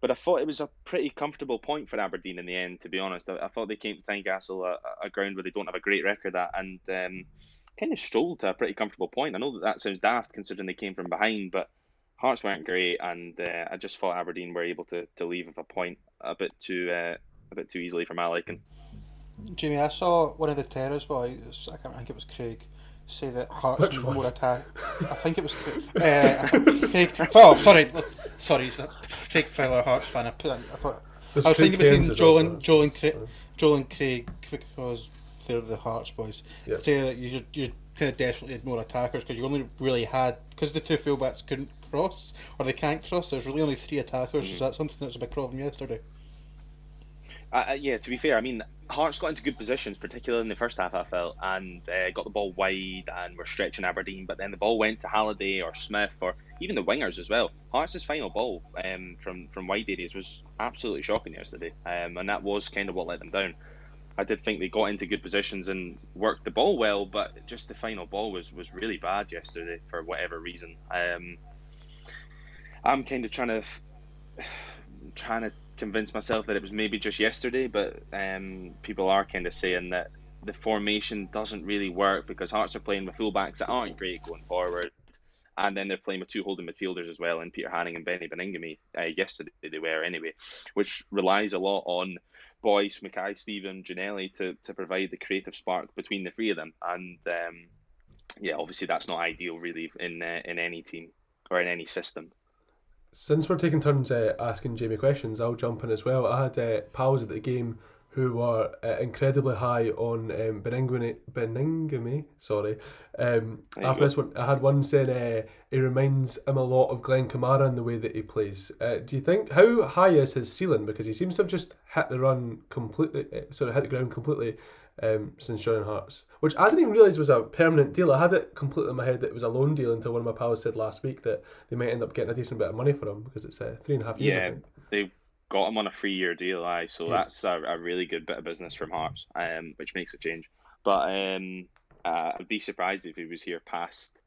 but I thought it was a pretty comfortable point for Aberdeen in the end, to be honest. I, I thought they came to Tynecastle, a, a ground where they don't have a great record at, and um, kind of strolled to a pretty comfortable point. I know that that sounds daft considering they came from behind, but Hearts weren't great, and uh, I just thought Aberdeen were able to, to leave with a point a bit too uh, a bit too easily for my liking. Jimmy, I saw one of the terrors boys. I can't think it was Craig. Say that Hearts Which more attack. I think it was uh, Craig. Oh, sorry, sorry, Craig Fowler, Hearts fan. I put. I thought. I was thinking between Joel and Joel and Craig, Joel and Craig because they're the Hearts boys. Yep. Say that you you kind of desperately had more attackers because you only really had because the two fullbacks couldn't cross or they can't cross. There's really only three attackers. Mm-hmm. Is that something that's a big problem yesterday? Uh, yeah, to be fair, I mean Hearts got into good positions, particularly in the first half. I felt and uh, got the ball wide and were stretching Aberdeen, but then the ball went to Halliday or Smith or even the wingers as well. Hearts' final ball um, from from wide areas was absolutely shocking yesterday, um, and that was kind of what let them down. I did think they got into good positions and worked the ball well, but just the final ball was was really bad yesterday for whatever reason. Um, I'm kind of trying to trying to convince myself that it was maybe just yesterday, but um, people are kind of saying that the formation doesn't really work because Hearts are playing with fullbacks that aren't great going forward, and then they're playing with two holding midfielders as well, and Peter Haring and Beni Baningime. Uh, yesterday they were anyway, which relies a lot on Boyce, Mackay, Steven, Ginnelly to, to provide the creative spark between the three of them. And um, yeah, obviously that's not ideal really in uh, in any team or in any system. Since we're taking turns uh, asking Jamie questions, I'll jump in as well. I had uh, pals at the game who were uh, incredibly high on um, Baningime, Baningime sorry. Um, after this one, I had one saying uh, he reminds him a lot of Glenn Kamara in the way that he plays. Uh, do you think, how high is his ceiling? Because he seems to have just hit the run completely, uh, sort of hit the ground completely um, since joining Hearts. Which I didn't even realise was a permanent deal. I had it completely in my head that it was a loan deal until one of my pals said last week that they might end up getting a decent bit of money for him because it's uh, three and a half years. Yeah, they got him on a three year deal, aye. So yeah. that's a, a, really good bit of business from Hearts, um, which makes a change. But um, uh, I'd be surprised if he was here past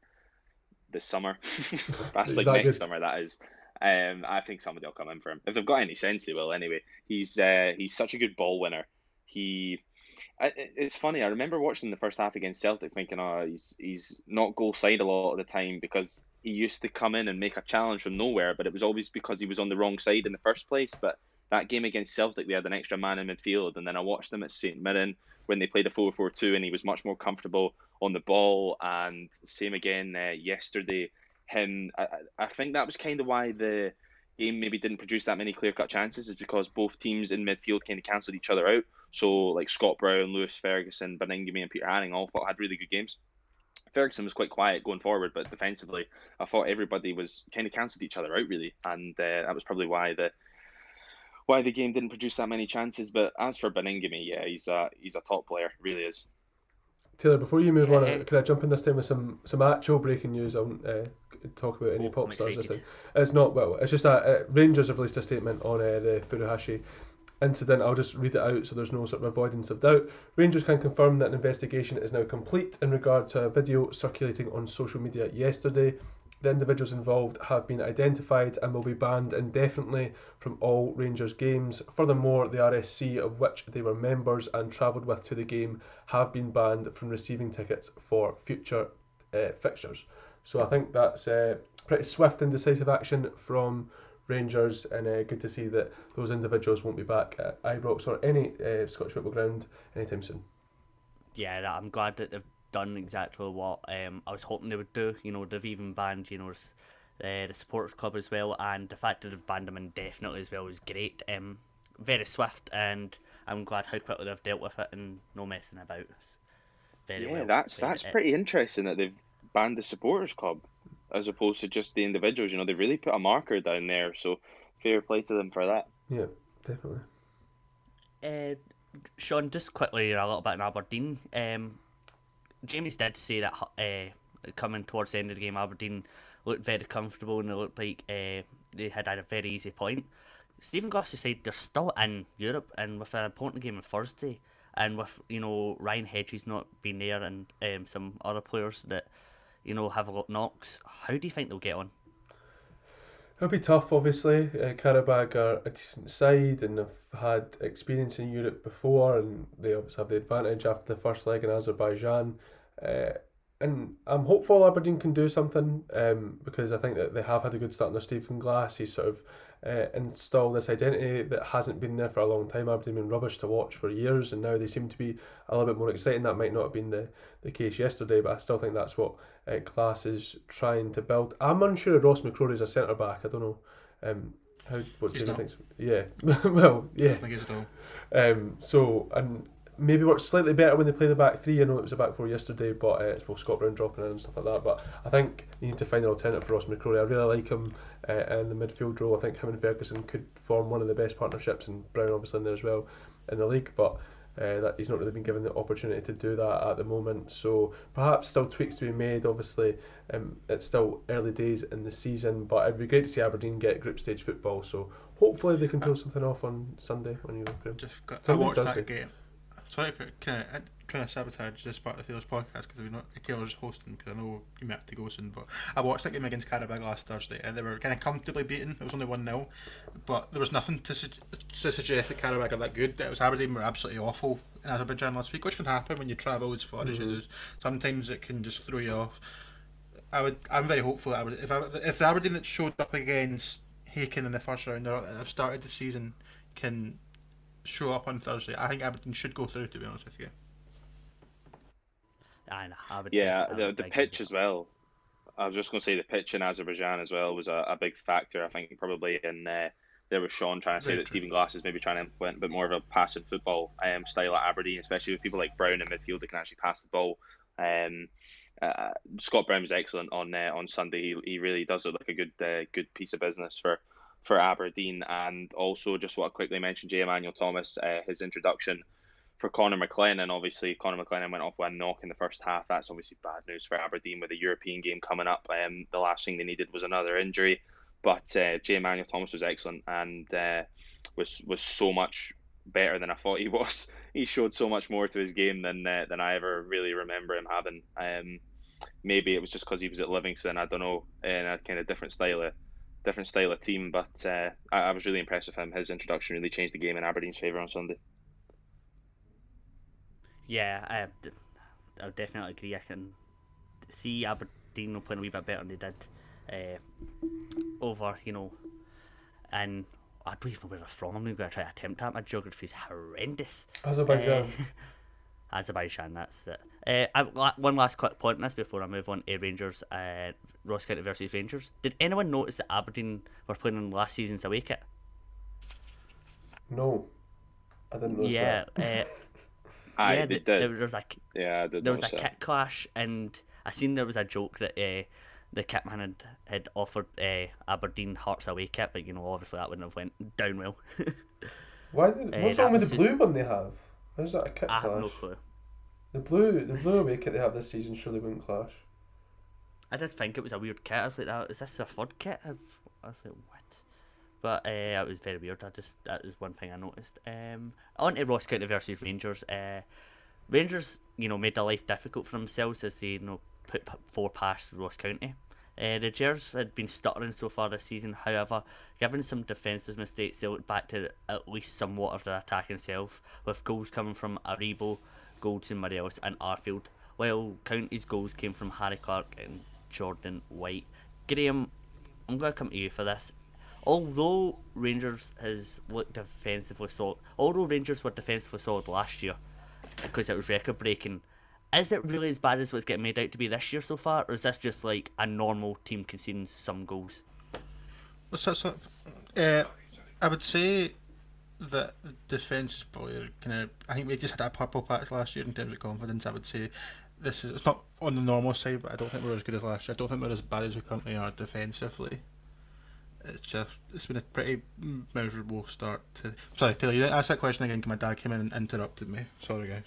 the summer, past like next good? summer. That is. Um, I think somebody will come in for him if they've got any sense. They will anyway. He's uh, he's such a good ball winner. He it's funny. I remember watching the first half against Celtic, thinking, "Oh, he's he's not goal side a lot of the time because he used to come in and make a challenge from nowhere, but it was always because he was on the wrong side in the first place." But that game against Celtic, they had an extra man in midfield, and then I watched them at St Mirren when they played a 4-4-2, and he was much more comfortable on the ball. And same again uh, yesterday. Him, I, I think that was kind of why the game maybe didn't produce that many clear cut chances, is because both teams in midfield kind of cancelled each other out. So like Scott Brown, Lewis Ferguson, Baningime, and Peter Haring all thought had really good games. Ferguson was quite quiet going forward, but defensively, I thought everybody was kind of cancelled each other out really, and uh, that was probably why the why the game didn't produce that many chances. But as for Baningime, yeah, he's a he's a top player, really is. Taylor, before you move Yeah. on, can I jump in this time with some some actual breaking news? I won't uh, talk about any Oh, pop stars this time. It's not well. It's just that uh, Rangers have released a statement on uh, the Furuhashi incident. I'll just read it out so there's no sort of avoidance of doubt. Rangers can confirm that an investigation is now complete in regard to a video circulating on social media yesterday. The individuals involved have been identified and will be banned indefinitely from all Rangers games. Furthermore, the RSC of which they were members and travelled with to the game have been banned from receiving tickets for future uh, fixtures. So I think that's uh, pretty swift and decisive action from Rangers, and uh, good to see that those individuals won't be back at Ibrox or any uh, Scottish football ground anytime soon. yeah, I'm glad that they've done exactly what um, I was hoping they would do. You know, they've even banned, you know, uh, the supporters club as well, and the fact that they've banned them indefinitely as well is great. Um, very swift, and I'm glad how quickly they've dealt with it and no messing about. It's very yeah, well. that's that's pretty interesting that they've banned the supporters club as opposed to just the individuals. You know, they really put a marker down there. So fair play to them for that. Yeah, definitely. Uh, Sean, just quickly a little bit in Aberdeen. Um, Jamie's did say that uh, coming towards the end of the game, Aberdeen looked very comfortable and they looked like uh, they had had a very easy point. Stephen Gossie said they're still in Europe and with an important game on Thursday, and with you know Ryan Hedges not being there and um, some other players that you know have a lot of knocks. How do you think they'll get on? It'll be tough, obviously. Uh, Qarabag are a decent side and have had experience in Europe before, and they obviously have the advantage after the first leg in Azerbaijan. Uh, and I'm hopeful Aberdeen can do something um, because I think that they have had a good start under Stephen Glass. He's sort of uh, installed this identity that hasn't been there for a long time. Aberdeen been rubbish to watch for years, and now they seem to be a little bit more exciting. That might not have been the, the case yesterday, but I still think that's what uh, Glass is trying to build. I'm unsure of Ross McCrorie is a centre back. I don't know. Um, how what He's Jamie not. thinks? Yeah, well, yeah. don't think it's at all. Um, so and maybe worked slightly better when they play the back three. I know it was a back four yesterday, but uh, it's well Scott Brown dropping in and stuff like that. But I think you need to find an alternative for Ross McCrorie. I really like him uh, in the midfield role. I think him and Ferguson could form one of the best partnerships, and Brown obviously in there as well in the league. But uh, that he's not really been given the opportunity to do that at the moment. So perhaps still tweaks to be made. Obviously, um, it's still early days in the season, but it'd be great to see Aberdeen get group stage football. So hopefully they can pull something off on Sunday when you Graham. Just got, I watched does that game. Sorry for kind of trying to sabotage this part of the Taylor's podcast because we're not Taylor's hosting because I know you might have to go soon. But I watched that game against Qarabag last Thursday and they were kind of comfortably beaten. It was only one 0 but there was nothing to, su- to suggest that Qarabag are that good. It was Aberdeen were absolutely awful in Azerbaijan last week, which can happen when you travel as far as you mm-hmm. do. Sometimes it can just throw you off. I would. I'm very hopeful. That Aberdeen, if I, if the Aberdeen that showed up against Häcken in the first round or have started the season can show up on Thursday, I think Aberdeen should go through. To be honest with you, Aye, nah, I would Yeah, definitely- the the pitch as well. I was just going to say the pitch in Azerbaijan as well was a, a big factor. I think probably in uh, there was Sean trying to say Very that true. Stephen Glass is maybe trying to implement a bit more of a passing football um, style at Aberdeen, especially with people like Brown in midfield that can actually pass the ball. Um, uh, Scott Brown was excellent on uh, on Sunday. He, he really does look like a good uh, good piece of business for for Aberdeen, and also just want to quickly mention Jay Emmanuel-Thomas, uh, his introduction for Connor McLennan. Obviously, Connor McLennan went off one knock in the first half. That's obviously bad news for Aberdeen with a European game coming up. Um, the last thing they needed was another injury, but uh, Jay Emmanuel-Thomas was excellent and uh, was was so much better than I thought he was. He showed so much more to his game than uh, than I ever really remember him having. Um, maybe it was just because he was at Livingston. I don't know, in a kind of different style of different style of team. But uh, I, I was really impressed with him. His introduction really changed the game in Aberdeen's favour on Sunday. Yeah, I, I definitely agree. I can see Aberdeen playing a wee bit better than they did uh, over, you know, and I don't even know where they're from. I'm not going to try to attempt that. My geography is horrendous. Azerbaijan. Uh, Azerbaijan, that's it. Uh, I've, la- one last quick point on this before I move on to Rangers, uh, Ross County versus Rangers. Did anyone notice that Aberdeen were playing in last season's away kit? no, I didn't notice yeah, that. uh, Aye, yeah, they th- did. there was like yeah, there was a that. kit clash, and I seen there was a joke that uh, the kitman had, had offered uh, Aberdeen Hearts away kit, but you know obviously that wouldn't have went down well. Why did? uh, What's that wrong with was the just- blue one they have? How's that a kit I clash? have no clue. The blue, the blue away kit they have this season surely wouldn't clash. I did think it was a weird kit. I was like, "Oh, "Is this their third kit?" I've, was like, "What?" But uh, it was very weird. I just that was one thing I noticed. Um, on to Ross County versus Rangers. Uh, Rangers, you know, made their life difficult for themselves as they, you know, put four past Ross County. Uh, the Gers had been stuttering so far this season. However, given some defensive mistakes, they looked back to at least somewhat of their attacking self, with goals coming from Aribo, Goldson, Morelos, and Arfield. While County's goals came from Harry Clarke and Jordan White. Graham, I'm going to come to you for this. Although Rangers has looked defensively solid, although Rangers were defensively solid last year because it was record breaking, is it really as bad as what's getting made out to be this year so far, or is this just like a normal team conceding some goals? What's that? Uh, I would say that the defence is probably kind of. I think we just had that purple patch last year in terms of confidence. I would say this is it's not on the normal side, but I don't think we're as good as last year. I don't think we're as bad as we currently are defensively. It's just it's been a pretty miserable start to. Sorry, Taylor, you didn't ask that question again. my dad came in and interrupted me. Sorry, guys.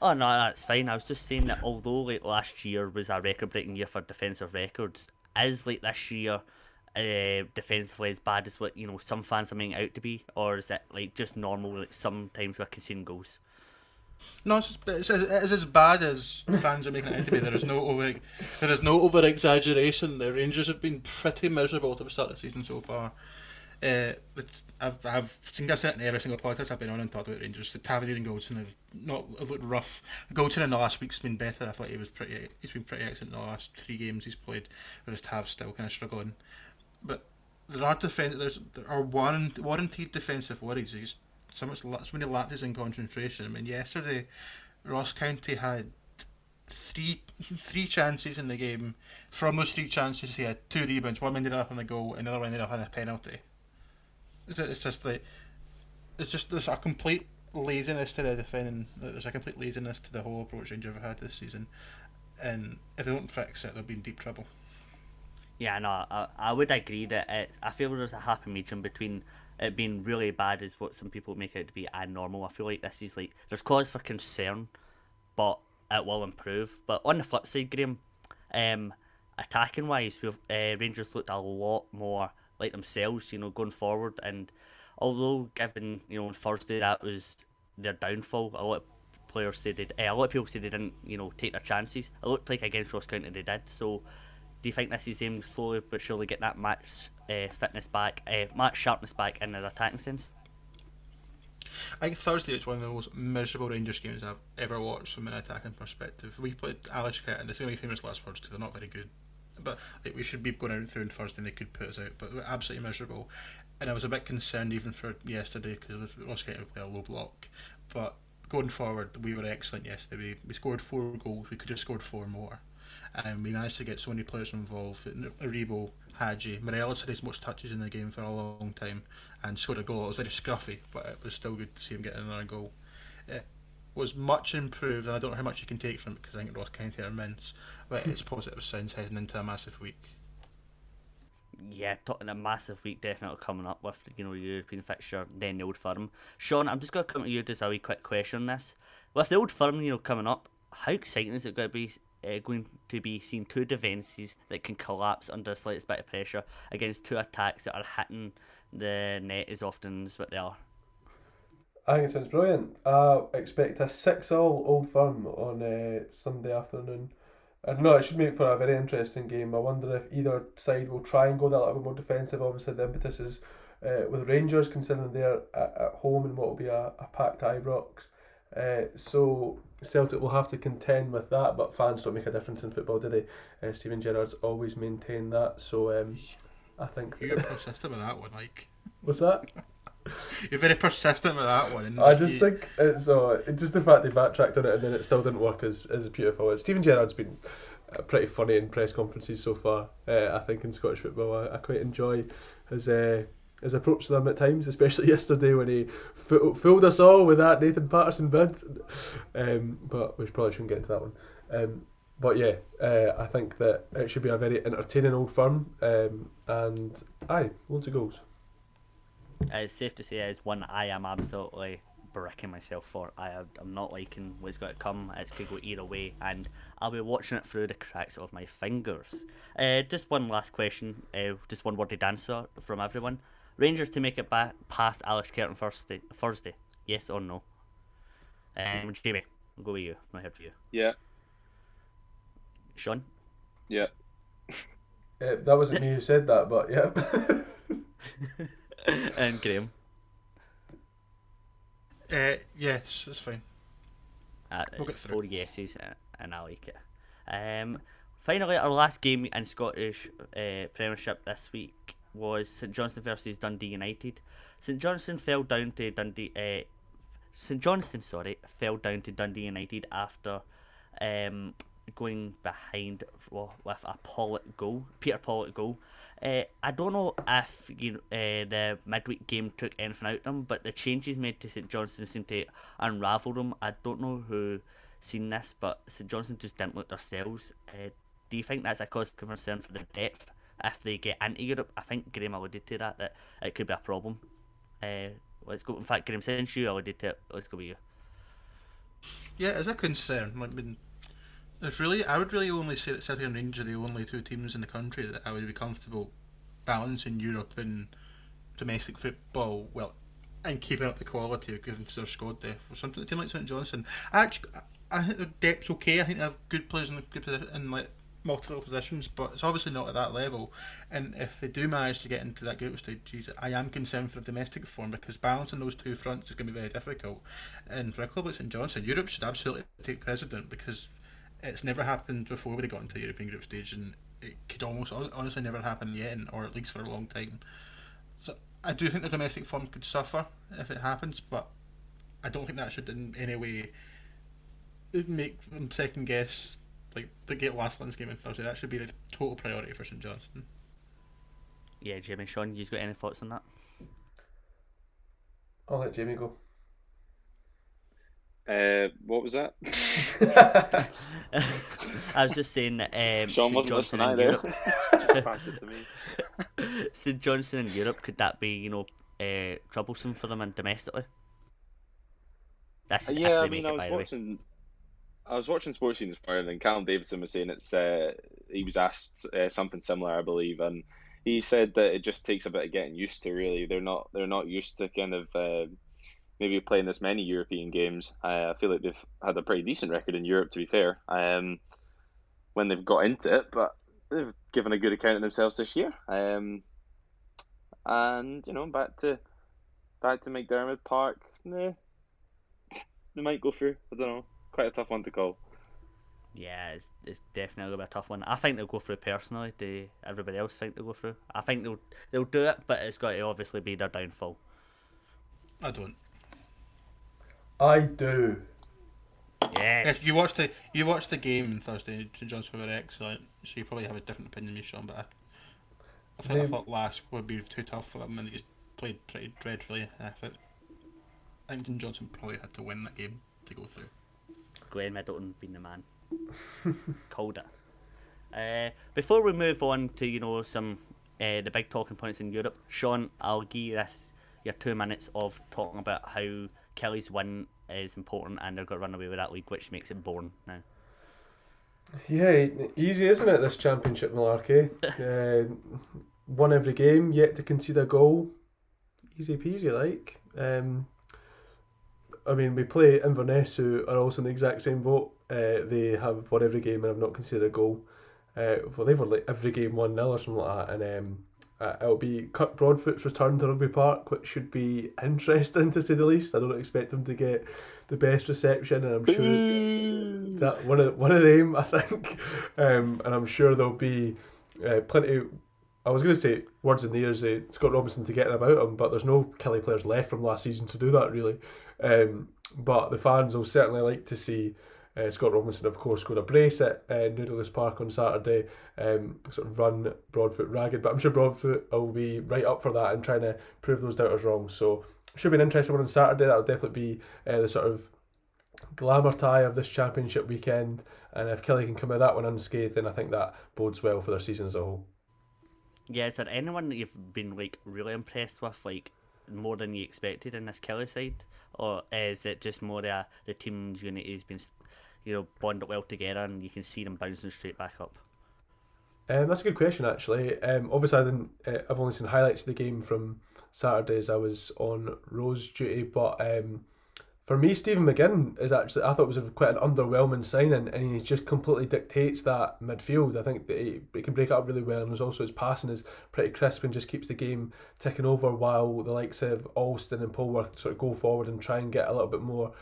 Oh no, that's fine. I was just saying that although like last year was a record-breaking year for defensive records, is like this year uh, defensively as bad as what you know some fans are making out to be, or is it like just normal? Like sometimes we're conceding goals. No, it's, it's, it's as bad as fans are making it out to be. There is no over, there is no over exaggeration. The Rangers have been pretty miserable to the start of the season so far. Uh, I've, I've, think I've said in every single podcast I've been on and talked about Rangers. The Tavernier and Goldson have not have looked rough. Goldson in the last week's been better. I thought he was pretty. He's been pretty excellent in the last three games he's played. Whereas Tav's still kind of struggling. But there are defense. There's there are warrant, warranted defensive worries. He's so much so many lapses in concentration. I mean, yesterday Ross County had three three chances in the game. From those three chances, he had two rebounds. One ended up on a goal, another one ended up on a penalty. It's It's just like it's just there's a complete laziness to the defending. There's a complete laziness to the whole approach Rangers have had this season, and if they don't fix it, they'll be in deep trouble. Yeah, no, I, I would agree that it's, I feel there's a happy medium between it being really bad as what some people make it to be and normal. I feel like this is like there's cause for concern, but it will improve. But on the flip side, Graham, um, attacking wise, we've uh, Rangers looked a lot more like themselves, you know, going forward. And although given you know on Thursday that was their downfall, a lot of players said they, uh, a lot of people said they didn't, you know, take their chances. It looked like against Ross County they did. So do you think this is him slowly but surely get that match uh, fitness back, uh, match sharpness back in their attacking sense? I think Thursday is one of the most miserable Rangers games I've ever watched from an attacking perspective. We played Alice and this is going to be famous last words because they're not very good. But like, we should be going out through on Thursday and they could put us out, but we're absolutely miserable. And I was a bit concerned even for yesterday because Ross County would play a low block. But going forward, we were excellent yesterday. We, we scored four goals, we could have scored four more. And we managed to get so many players involved. Aribo, Hagi, Morelos had his most touches in the game for a long time and scored a goal. It was very scruffy, but it was still good to see him get another goal. It was much improved, and I don't know how much you can take from it because I think Ross County are immense, but it's positive signs heading into a massive week. Yeah, talking a massive week definitely coming up with you know European fixture, then the Old Firm. Sean, I'm just going to come to you just a wee quick question on this. With the Old Firm, you know, coming up, how exciting is it going to be? Uh, going to be seeing two defences that can collapse under the slightest bit of pressure against two attacks that are hitting the net as often as what they are. I think it sounds brilliant. I expect a 6 all Old Firm on uh, Sunday afternoon. I don't know, it should make for a very interesting game. I wonder if either side will try and go that little bit more defensive. Obviously, the impetus is uh, with Rangers, considering they're at, at home and what will be a, a packed Ibrox. Uh, so Celtic will have to contend with that, but fans don't make a difference in football, do they? Uh, Steven Gerrard's always maintained that. So um, I think. You're persistent with that one, like. What's that? You're very persistent with that one. I just think it's uh, just the fact they backtracked on it and then it still didn't work is, is beautiful. And Steven Gerrard's been uh, pretty funny in press conferences so far. Uh, I think in Scottish football, I, I quite enjoy his uh, his approach to them at times, especially yesterday when he fo- fooled us all with that Nathan Patterson bid. Um, but we probably shouldn't get into that one. Um, but yeah, uh, I think that it should be a very entertaining old firm, um, and aye, loads of goals. It's safe to say it is one I am absolutely bricking myself for. I am not liking what's going to come. It could go either way, and I'll be watching it through the cracks of my fingers. Uh, just one last question, uh, just one worded answer from everyone. Rangers to make it back past Alashkirtin Thursday, Thursday, yes or no? Um, Jamie, I'll go with you. I'm here for you. Yeah, Sean? yeah. Uh, that wasn't me who said that, but yeah. and Graham? Uh, yes, it's fine. Uh, We'll get it's through. four yeses, uh, and I like it. Um, finally, our last game in Scottish uh, Premiership this week was St Johnstone versus Dundee United. St Johnstone fell down to Dundee. Uh, St Johnstone, sorry, fell down to Dundee United after um, going behind well, with a Pollock goal, Peter Pollock goal. Uh, I don't know if you know, uh, the midweek game took anything out of them, but the changes made to St Johnstone seem to unravel them. I don't know who seen this, but St Johnstone just didn't look themselves. Uh, do you think that's a cause of concern for the depth if they get into Europe? I think Graham alluded to that that it could be a problem. Uh, let's go. In fact, Graham, since you alluded to it, let's go with you. Yeah, it's a concern. Like, when there's really, I would really only say that City and Rangers are the only two teams in the country that I would be comfortable balancing Europe and domestic football. Well, and keeping up the quality of given to their squad depth. For something a team like St Johnstone, I actually, I I think their depth's okay. I think they have good players in good posi- in like multiple positions, but it's obviously not at that level. And if they do manage to get into that group stage, I am concerned for the domestic form because balancing those two fronts is going to be very difficult. And for a club like St Johnstone, Europe should absolutely take precedent because it's never happened before they got into the European group stage, and it could almost honestly never happen again, or at least for a long time. So I do think the domestic form could suffer if it happens, but I don't think that should in any way make them second guess like the get LASK Linz game on Thursday. That should be the total priority for St Johnstone. Yeah, Jamie, Sean, you got any thoughts on that? I'll let Jamie go. Uh, what was that? I was just saying, um, Sean St. wasn't Johnson listening in either. Europe. Pass it to me. St Johnstone in Europe could that be you know uh, troublesome for them and domestically? That's Uh, yeah, I mean, it, I was watching. way. I was watching Sportscene this morning, and Callum Davidson was saying it's. Uh, he was asked uh, something similar, I believe, and he said that it just takes a bit of getting used to. Really, they're not. They're not used to kind of. Uh, maybe playing this many European games. Uh, I feel like they've had a pretty decent record in Europe, to be fair. Um, when they've got into it, but they've given a good account of themselves this year. Um, and you know, back to back to McDiarmid Park. Nah, they might go through. I don't know. Quite a tough one to call. Yeah, it's, it's definitely gonna be a tough one. I think they'll go through personally. Do everybody else think they'll go through? I think they'll they'll do it, but it's got to obviously be their downfall. I don't. I do. Yes. If you watched the you watched the game on Thursday, St Johnstone were excellent. So you probably have a different opinion than me, Sean. But I, I think I thought LASK would be too tough for them, and they just played pretty dreadfully. I think, I think St Johnstone probably had to win that game to go through. Glenn Middleton being the man. Called it. Uh, before we move on to you know some uh, the big talking points in Europe, Sean, I'll give you this your two minutes of talking about how Killie's win is important and they're going to run away with that league, which makes it boring now. Yeah, easy, isn't it? This championship malarkey. uh, won every game, yet to concede a goal. Easy peasy, like. Um, I mean, we play Inverness, who are also in the exact same boat. Uh, they have won every game and have not conceded a goal. Uh, well, they've won like every game one 0 or something like that. And um, Uh, it'll be Kirk Broadfoot's return to Rugby Park, which should be interesting to say the least. I don't expect him to get the best reception, and I'm sure that one of one of them, I think, um, and I'm sure there'll be uh, plenty. I was going to say words in the ears of Scott Robinson to get about him, but there's no Killie players left from last season to do that really. Um, but the fans will certainly like to see uh, Scott Robinson, of course, scored a brace at uh, Noodles Park on Saturday, um, sort of run Broadfoot ragged. But I'm sure Broadfoot will be right up for that and trying to prove those doubters wrong. So should be an interesting one on Saturday. That'll definitely be uh, the sort of glamour tie of this championship weekend. And if Killie can come out that one unscathed, then I think that bodes well for their season as a whole. Yeah, is there anyone that you've been like really impressed with, like more than you expected in this Killie side, or is it just more uh, the team's unity has been, you know, bonded well together and you can see them bouncing straight back up? Um, that's a good question, actually. Um, obviously, I didn't. Uh, I've only seen highlights of the game from Saturdays. I was on Rose duty, but um, for me, Stephen McGinn is actually I thought was quite an underwhelming signing, and he just completely dictates that midfield. I think that he, he can break it up really well, and also his passing is pretty crisp and just keeps the game ticking over while the likes of Alston and Polworth sort of go forward and try and get a little bit more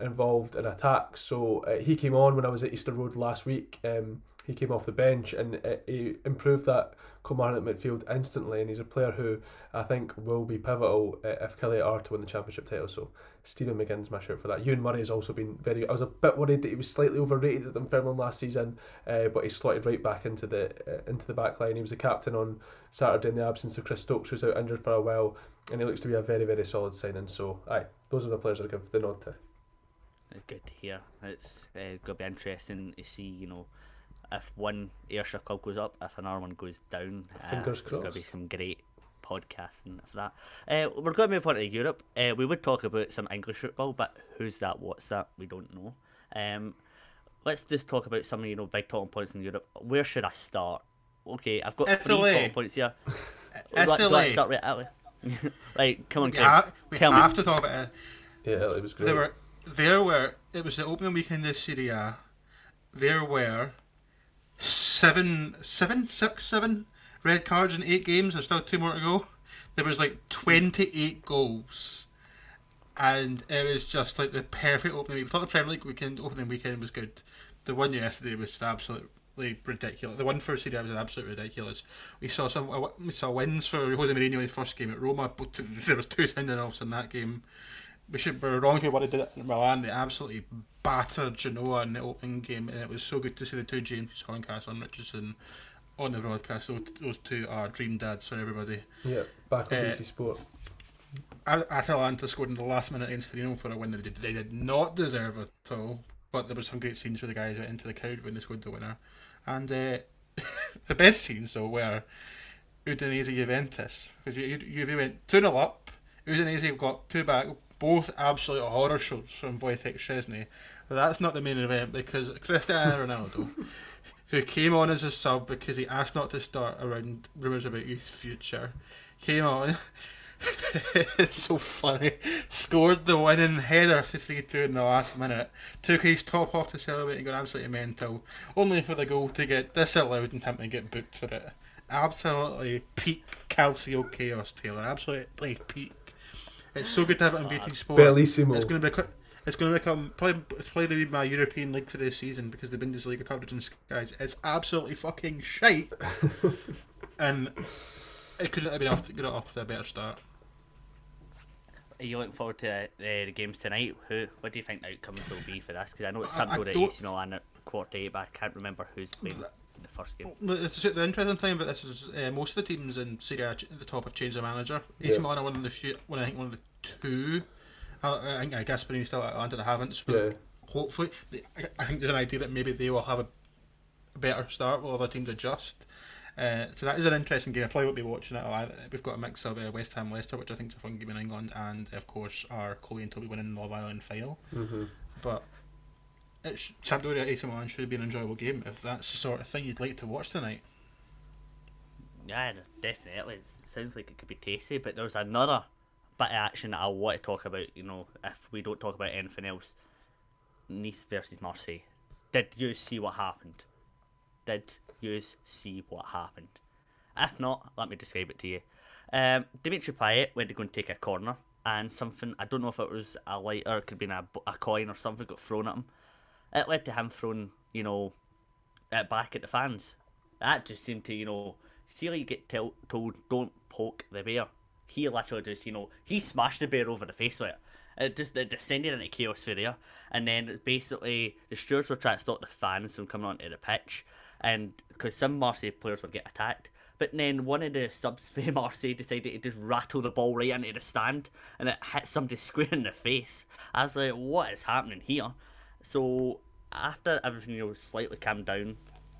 involved in attack. So uh, he came on when I was at Easter Road last week. Um, he came off the bench and uh, he improved that Kilmarnock midfield instantly. And he's a player who I think will be pivotal uh, if Killie are to win the championship title. So Stephen McGinn's my shout for that. Euan Murray has also been very. I was a bit worried that he was slightly overrated at Dunfermline last season, uh, but he slotted right back into the uh, into the back line. He was the captain on Saturday in the absence of Chris Stokes, who's out injured for a while, and he looks to be a very very solid signing. So aye, those are the players I give the nod to. It's good to hear. It's uh, going to be interesting to see, you know, if one Ayrshire club goes up, if another one goes down. Uh, Fingers There's going to be some great podcasting for that. Uh, we're going to move on to Europe. Uh, we would talk about some English football, but who's that? What's that? We don't know. Um, let's just talk about some, you know, big talking points in Europe. Where should I start? Okay, I've got three talking points here. Do I- do I start with Italy? like, come on, We, Craig, ha- we tell have me. to talk about it. Yeah, it was great. There were there were it was the opening weekend of Serie A. There were seven, seven, six, seven red cards in eight games. There's still two more to go. There was like twenty eight goals, and it was just like the perfect opening week. We thought the Premier League weekend opening weekend was good. The one yesterday was absolutely ridiculous. The one for Serie A was absolutely ridiculous. We saw some we saw wins for Jose Mourinho in his first game at Roma, but there was two sending offs in that game we should be wrong if we would have did it in Milan. They absolutely battered Genoa in the opening game, and it was so good to see the two James Horncastle and Richardson on the broadcast. Those, those two are dream dads for everybody. yeah, back on Uh, BT Sport. Atalanta scored in the last minute against Torino for a win that they did, they did not deserve at all. But there was some great scenes where the guys went into the crowd when they scored the winner. And uh, the best scenes, though, were Udinese Juventus. Because you, you, you went 2 0 up, Udinese got two back, both absolute horror shows from Wojtek. But that's not the main event because Cristiano Ronaldo, who came on as a sub because he asked not to start around rumours about his future, came on. it's so funny. Scored the winning header to 3 2 in the last minute. Took his top off to celebrate and got absolutely mental. Only for the goal to get disallowed and him to get booked for it. Absolutely peak Calcio chaos, Taylor. Absolutely peak. It's so good to have it on BT Sport. Bellissimo. It's going to be. It's going to become probably it's probably going to be my European league for this season because the Bundesliga coverage and Skies is absolutely fucking shite, and it couldn't have been off to get it off to a better start. Are you looking forward to uh, the games tonight? Who? What do you think the outcomes will be for this? Because I know it's I- I Sampdoria, don't- AC quarter to eight, but I can't remember who's playing in the first game. Well, it's- The interesting thing about this is uh, most of the teams in Serie A at the top have changed their manager. AC Yeah. Milan are one of the few, one I think one of the two. I, I think I guess Gasperini still at Atalanta they haven't. So Yeah. hopefully, they- I, I think there's an idea that maybe they will have a, a better start while other teams adjust. Uh, so that is an interesting game. I probably won't be watching it. I- We've got a mix of uh, West Ham Leicester, which I think is a fun game in England, and of course our Chloe and Toby winning the Love Island final. hmm But it sh- Sampdoria AC Milan should be an enjoyable game if that's the sort of thing you'd like to watch tonight. Yeah, definitely. It sounds like it could be tasty, but there's another bit of action that I want to talk about. You know, if we don't talk about anything else, Nice versus Marseille. Did you see what happened? Did you see what happened? If not, let me describe it to you. Um, Dimitri Payet went to go and take a corner, and something I don't know if it was a light or it could have been a, a coin or something got thrown at him. It led to him throwing, you know, it back at the fans. That just seemed to, you know, see like you get tell, told don't poke the bear. He literally just, you know, he smashed the bear over the face with it. It just it descended into chaos for there, and then basically the stewards were trying to stop the fans from coming onto the pitch, and because some Marseille players would get attacked, but then one of the subs for Marseille decided to just rattle the ball right into the stand, and it hit somebody square in the face. I was like, what is happening here? So after everything you know slightly calmed down,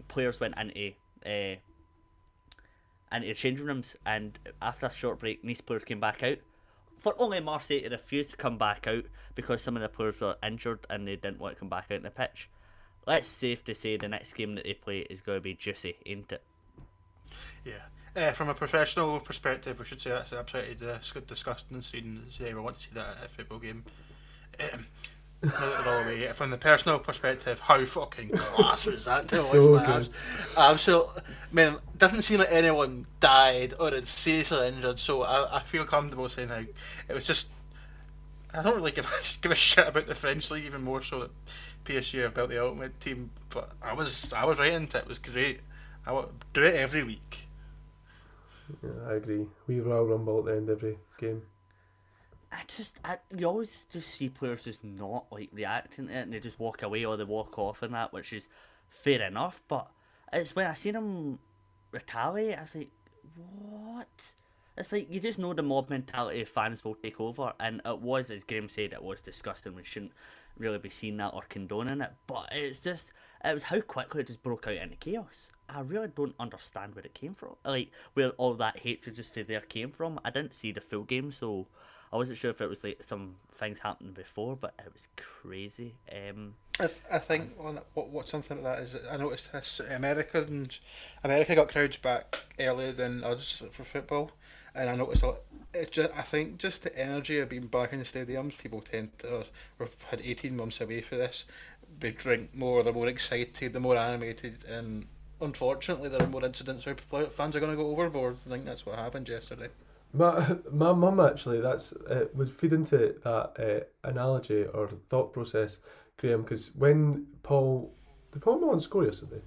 players went into uh, into changing rooms, and after a short break, these players came back out. For only Marseille to refuse to come back out because some of the players were injured and they didn't want to come back out on the pitch. Let's safe to say the next game that they play is going to be juicy, ain't it? Yeah. Uh, from a professional perspective, we should say that's absolutely disgusting seeing as you ever want to see that at a football game. Um, not all the. From the personal perspective, how fucking class was that to So good. Um, Absolutely. I mean, it doesn't seem like anyone died or is seriously injured, so I, I feel comfortable saying how it was just. I don't really give a, give a shit about the French league even more so that PSG have built the ultimate team, but I was I was right into it. It was great. I would do it every week. Yeah, I agree. We Royal Rumble at the end of every game. I just, I, you always just see players just not like reacting to it, and they just walk away or they walk off and that, which is fair enough. But it's when I seen them retaliate, I was like, what? It's like you just know the mob mentality fans will take over, and it was, as Graham said, it was disgusting. We shouldn't really be seeing that or condoning it, but it's just, it was how quickly it just broke out into chaos. I really don't understand where it came from. Like where all that hatred just for there came from. I didn't see the full game, so I wasn't sure if it was like some things happened before, but it was crazy. Um, I, th- I think on what what something like that is I noticed this America and America got crowds back earlier than us for football, and I noticed a it just I think just the energy of being back in the stadiums, people tend to we've had eighteen months away for this. They drink more, they're more excited, they're more animated, and unfortunately there are more incidents where fans are going to go overboard. I think that's what happened yesterday. My my mum actually that's uh, would feed into that uh, analogy or thought process, Graham. Because when Paul did Paul McMullan score yesterday?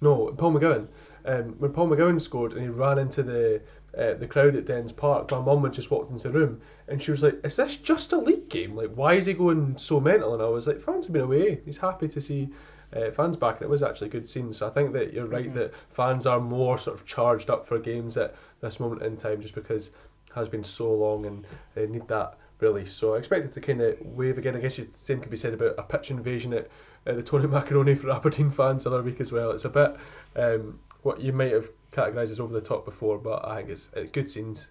No, Paul McGowan. Um, when Paul McGowan scored and he ran into the uh, the crowd at Dens Park, my mum had just walked into the room and she was like, "Is this just a league game? Like, why is he going so mental?" And I was like, "Fans have been away. He's happy to see." Uh, fans back and it was actually a good scene so I think that you're right that fans are more sort of charged up for games at this moment in time just because it has been so long and they need that release so I expect it to kind of wave again I guess the same could be said about a pitch invasion at uh, the Tony Macaroni for Aberdeen fans the other week as well it's a bit um, what you might have categorised as over the top before but I think it's, it's good scenes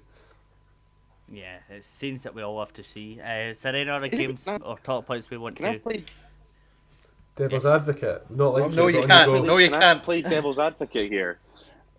yeah, it's scenes that we all have to see. Uh, is there any other games or top points we want Can I to? play? Devil's Yes. advocate not like No, you've you got on can't. No, you can't. play devil's advocate here.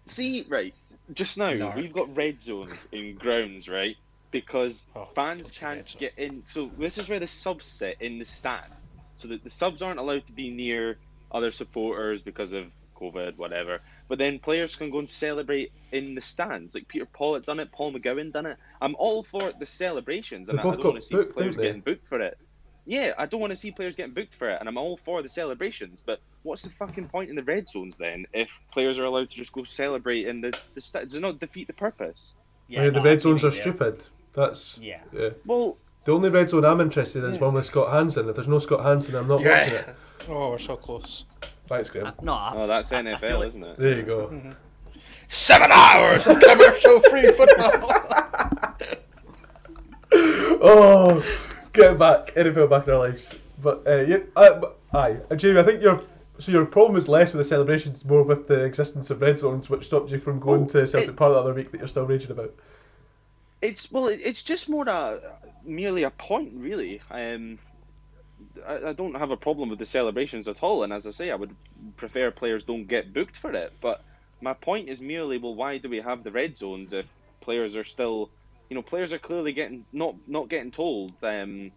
See, right, just now Narc. we've got red zones in grounds, right? Because Oh, fans can't get in. So this is where the subs sit in the stand, so that the subs aren't allowed to be near other supporters because of COVID, whatever. But then players can go and celebrate in the stands. Like Peter Paul had done it, Paul McGowan done it. I'm all for the celebrations, and I I don't want to see booked, players getting booked for it. Yeah, I don't want to see players getting booked for it, and I'm all for the celebrations. But what's the fucking point in the red zones then if players are allowed to just go celebrate in the the sta- Does it not defeat the purpose? Yeah, the no, red zones are there. stupid that's Yeah. yeah Well, the only red zone I'm interested in is one with Scott Hanson if there's no Scott Hanson I'm not watching Yeah. it Oh, we're so close. thanks Graham Uh, no, I, oh, that's I- I NFL, feel like- isn't it? there you go Seven hours of commercial free football. oh, get back NFL back in our lives. But uh, yeah, uh, but- aye, uh, Jamie, I think your so your problem is less with the celebrations, more with the existence of red zones, which stopped you from going Oh, to Celtic it- Park the other week that you're still raging about. It's well, it- it's just more a merely a point, really. Um, I, I don't have a problem with the celebrations at all, and as I say, I would prefer players don't get booked for it. But my point is merely, well, why do we have the red zones if players are still, you know, players are clearly getting not not getting told, um,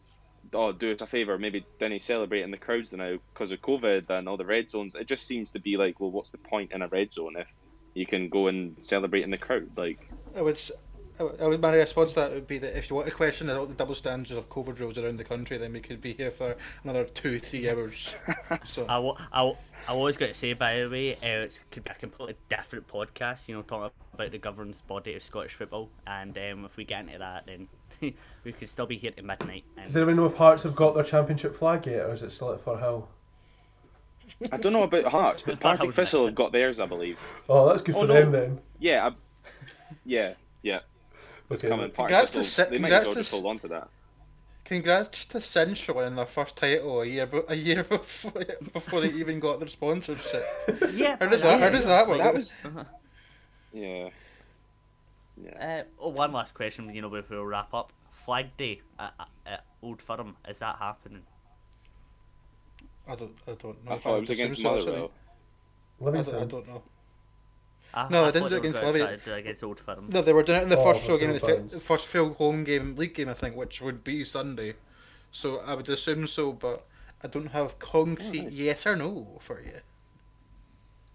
oh, do us a favor, maybe Denny celebrate in the crowds now because of COVID and all the red zones. It just seems to be like, well, what's the point in a red zone if you can go and celebrate in the crowd. Like, I would, s- I would, I would- my response to that would be that if you want to question about the double standards of COVID rules around the country, then we could be here for another two, three hours. So I, wa- I, wa- I was going to say, by the way, uh, it could be a completely different podcast, you know, talking about the governance body of Scottish football. And um, if we get into that, then we could still be here to midnight. And Does anyone know if Hearts have got their championship flag yet, or is it still at Firhill? I don't know about Hearts, but That Partick was Thistle have got theirs, I believe. Oh, that's good Oh, for no. them then. Yeah, I, yeah, yeah. It's Okay. coming. Partick Congrats to Thistle, Si- they might well just hold on to that. congrats to Cinch for winning their first title a year, be- a year before, before they even got their sponsorship. yeah, How does that? How does that work? That was. Yeah. Uh, oh, one last question, you know, before we wrap up. Flag Day at, at- at Old Firm, is that happening? I don't. I don't know. I thought it was against so, actually. Motherwell. I don't, I don't know. I, No, I they didn't do it were against gonna Levy. try to against Old Firm. No, they were doing it in the Oh, first for full game, the fans. first full home game league game, I think, which would be Sunday. So I would assume so, but I don't have concrete nice. yes or no for you.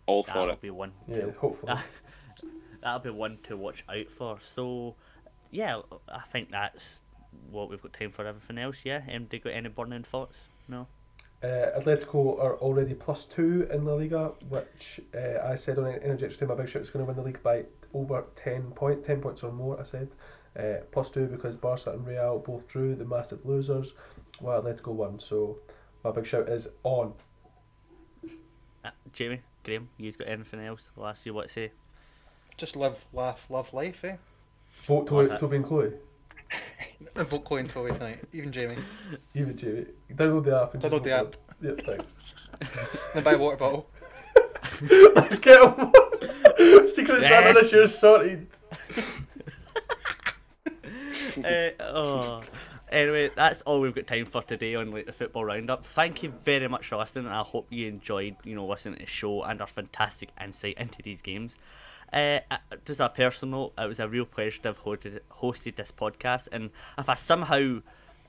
All for That'll it. be one. Yeah, hopefully. That'll be one to watch out for. So, yeah, I think that's what we've got time for. Everything else, yeah. Um, do you got any burning thoughts? No. Uh, Atletico are already plus two in La Liga, which uh, I said on Energy Extra my big shout is going to win the league by over 10, point, 10 points or more, I said. Uh, plus two because Barca and Real both drew, the massive losers, while Atletico won. So my big shout is on. Uh, Jamie, Graham, you've got anything else? I'll ask you what to say? Just live, laugh, love life, eh? Vote to Okay. Toby and Chloe. And vote Chloe and Toby tonight, even Jamie. Even Jamie. Download the app. And Download the app. for them. Yeah, thanks. Then buy a water bottle. Let's get on. Secret Santa Yes. this year's sorted. uh, oh. Anyway, that's all we've got time for today on like the football roundup. Thank you very much for listening, and I hope you enjoyed, you know, listening to the show and our fantastic insight into these games. Uh, uh, just a personal it was a real pleasure to have hosted, hosted this podcast, and if I somehow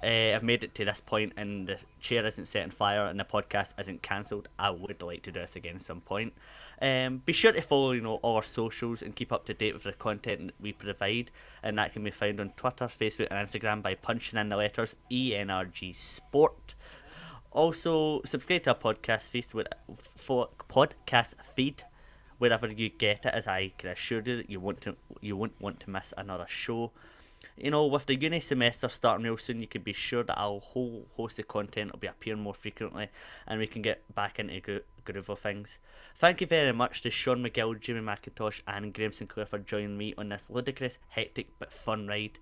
uh, have made it to this point and the chair isn't set on fire and the podcast isn't cancelled, I would like to do this again at some point. Um, be sure to follow, you know, all our socials and keep up to date with the content that we provide, and that can be found on Twitter, Facebook, and Instagram by punching in the letters ENRG Sport. Also, subscribe to our podcast feed, for podcast feed wherever you get it, as I can assure you that you want to you won't want to miss another show. You know, with the uni semester starting real soon, you can be sure that our whole host of content will be appearing more frequently, and we can get back into gro- groove of things. Thank you very much to Sean McGill, Jimmy McIntosh, and Graham Sinclair for joining me on this ludicrous, hectic but fun ride.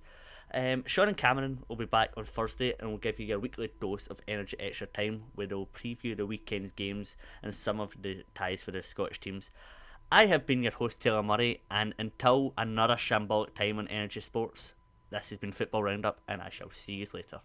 Um, Sean and Cameron will be back on Thursday and will give you your weekly dose of energy extra time where they'll preview the weekend's games and some of the ties for the Scottish teams. I have been your host Taylor Murray and until another shambolic time on Energy Sports, this has been Football Roundup and I shall see you later.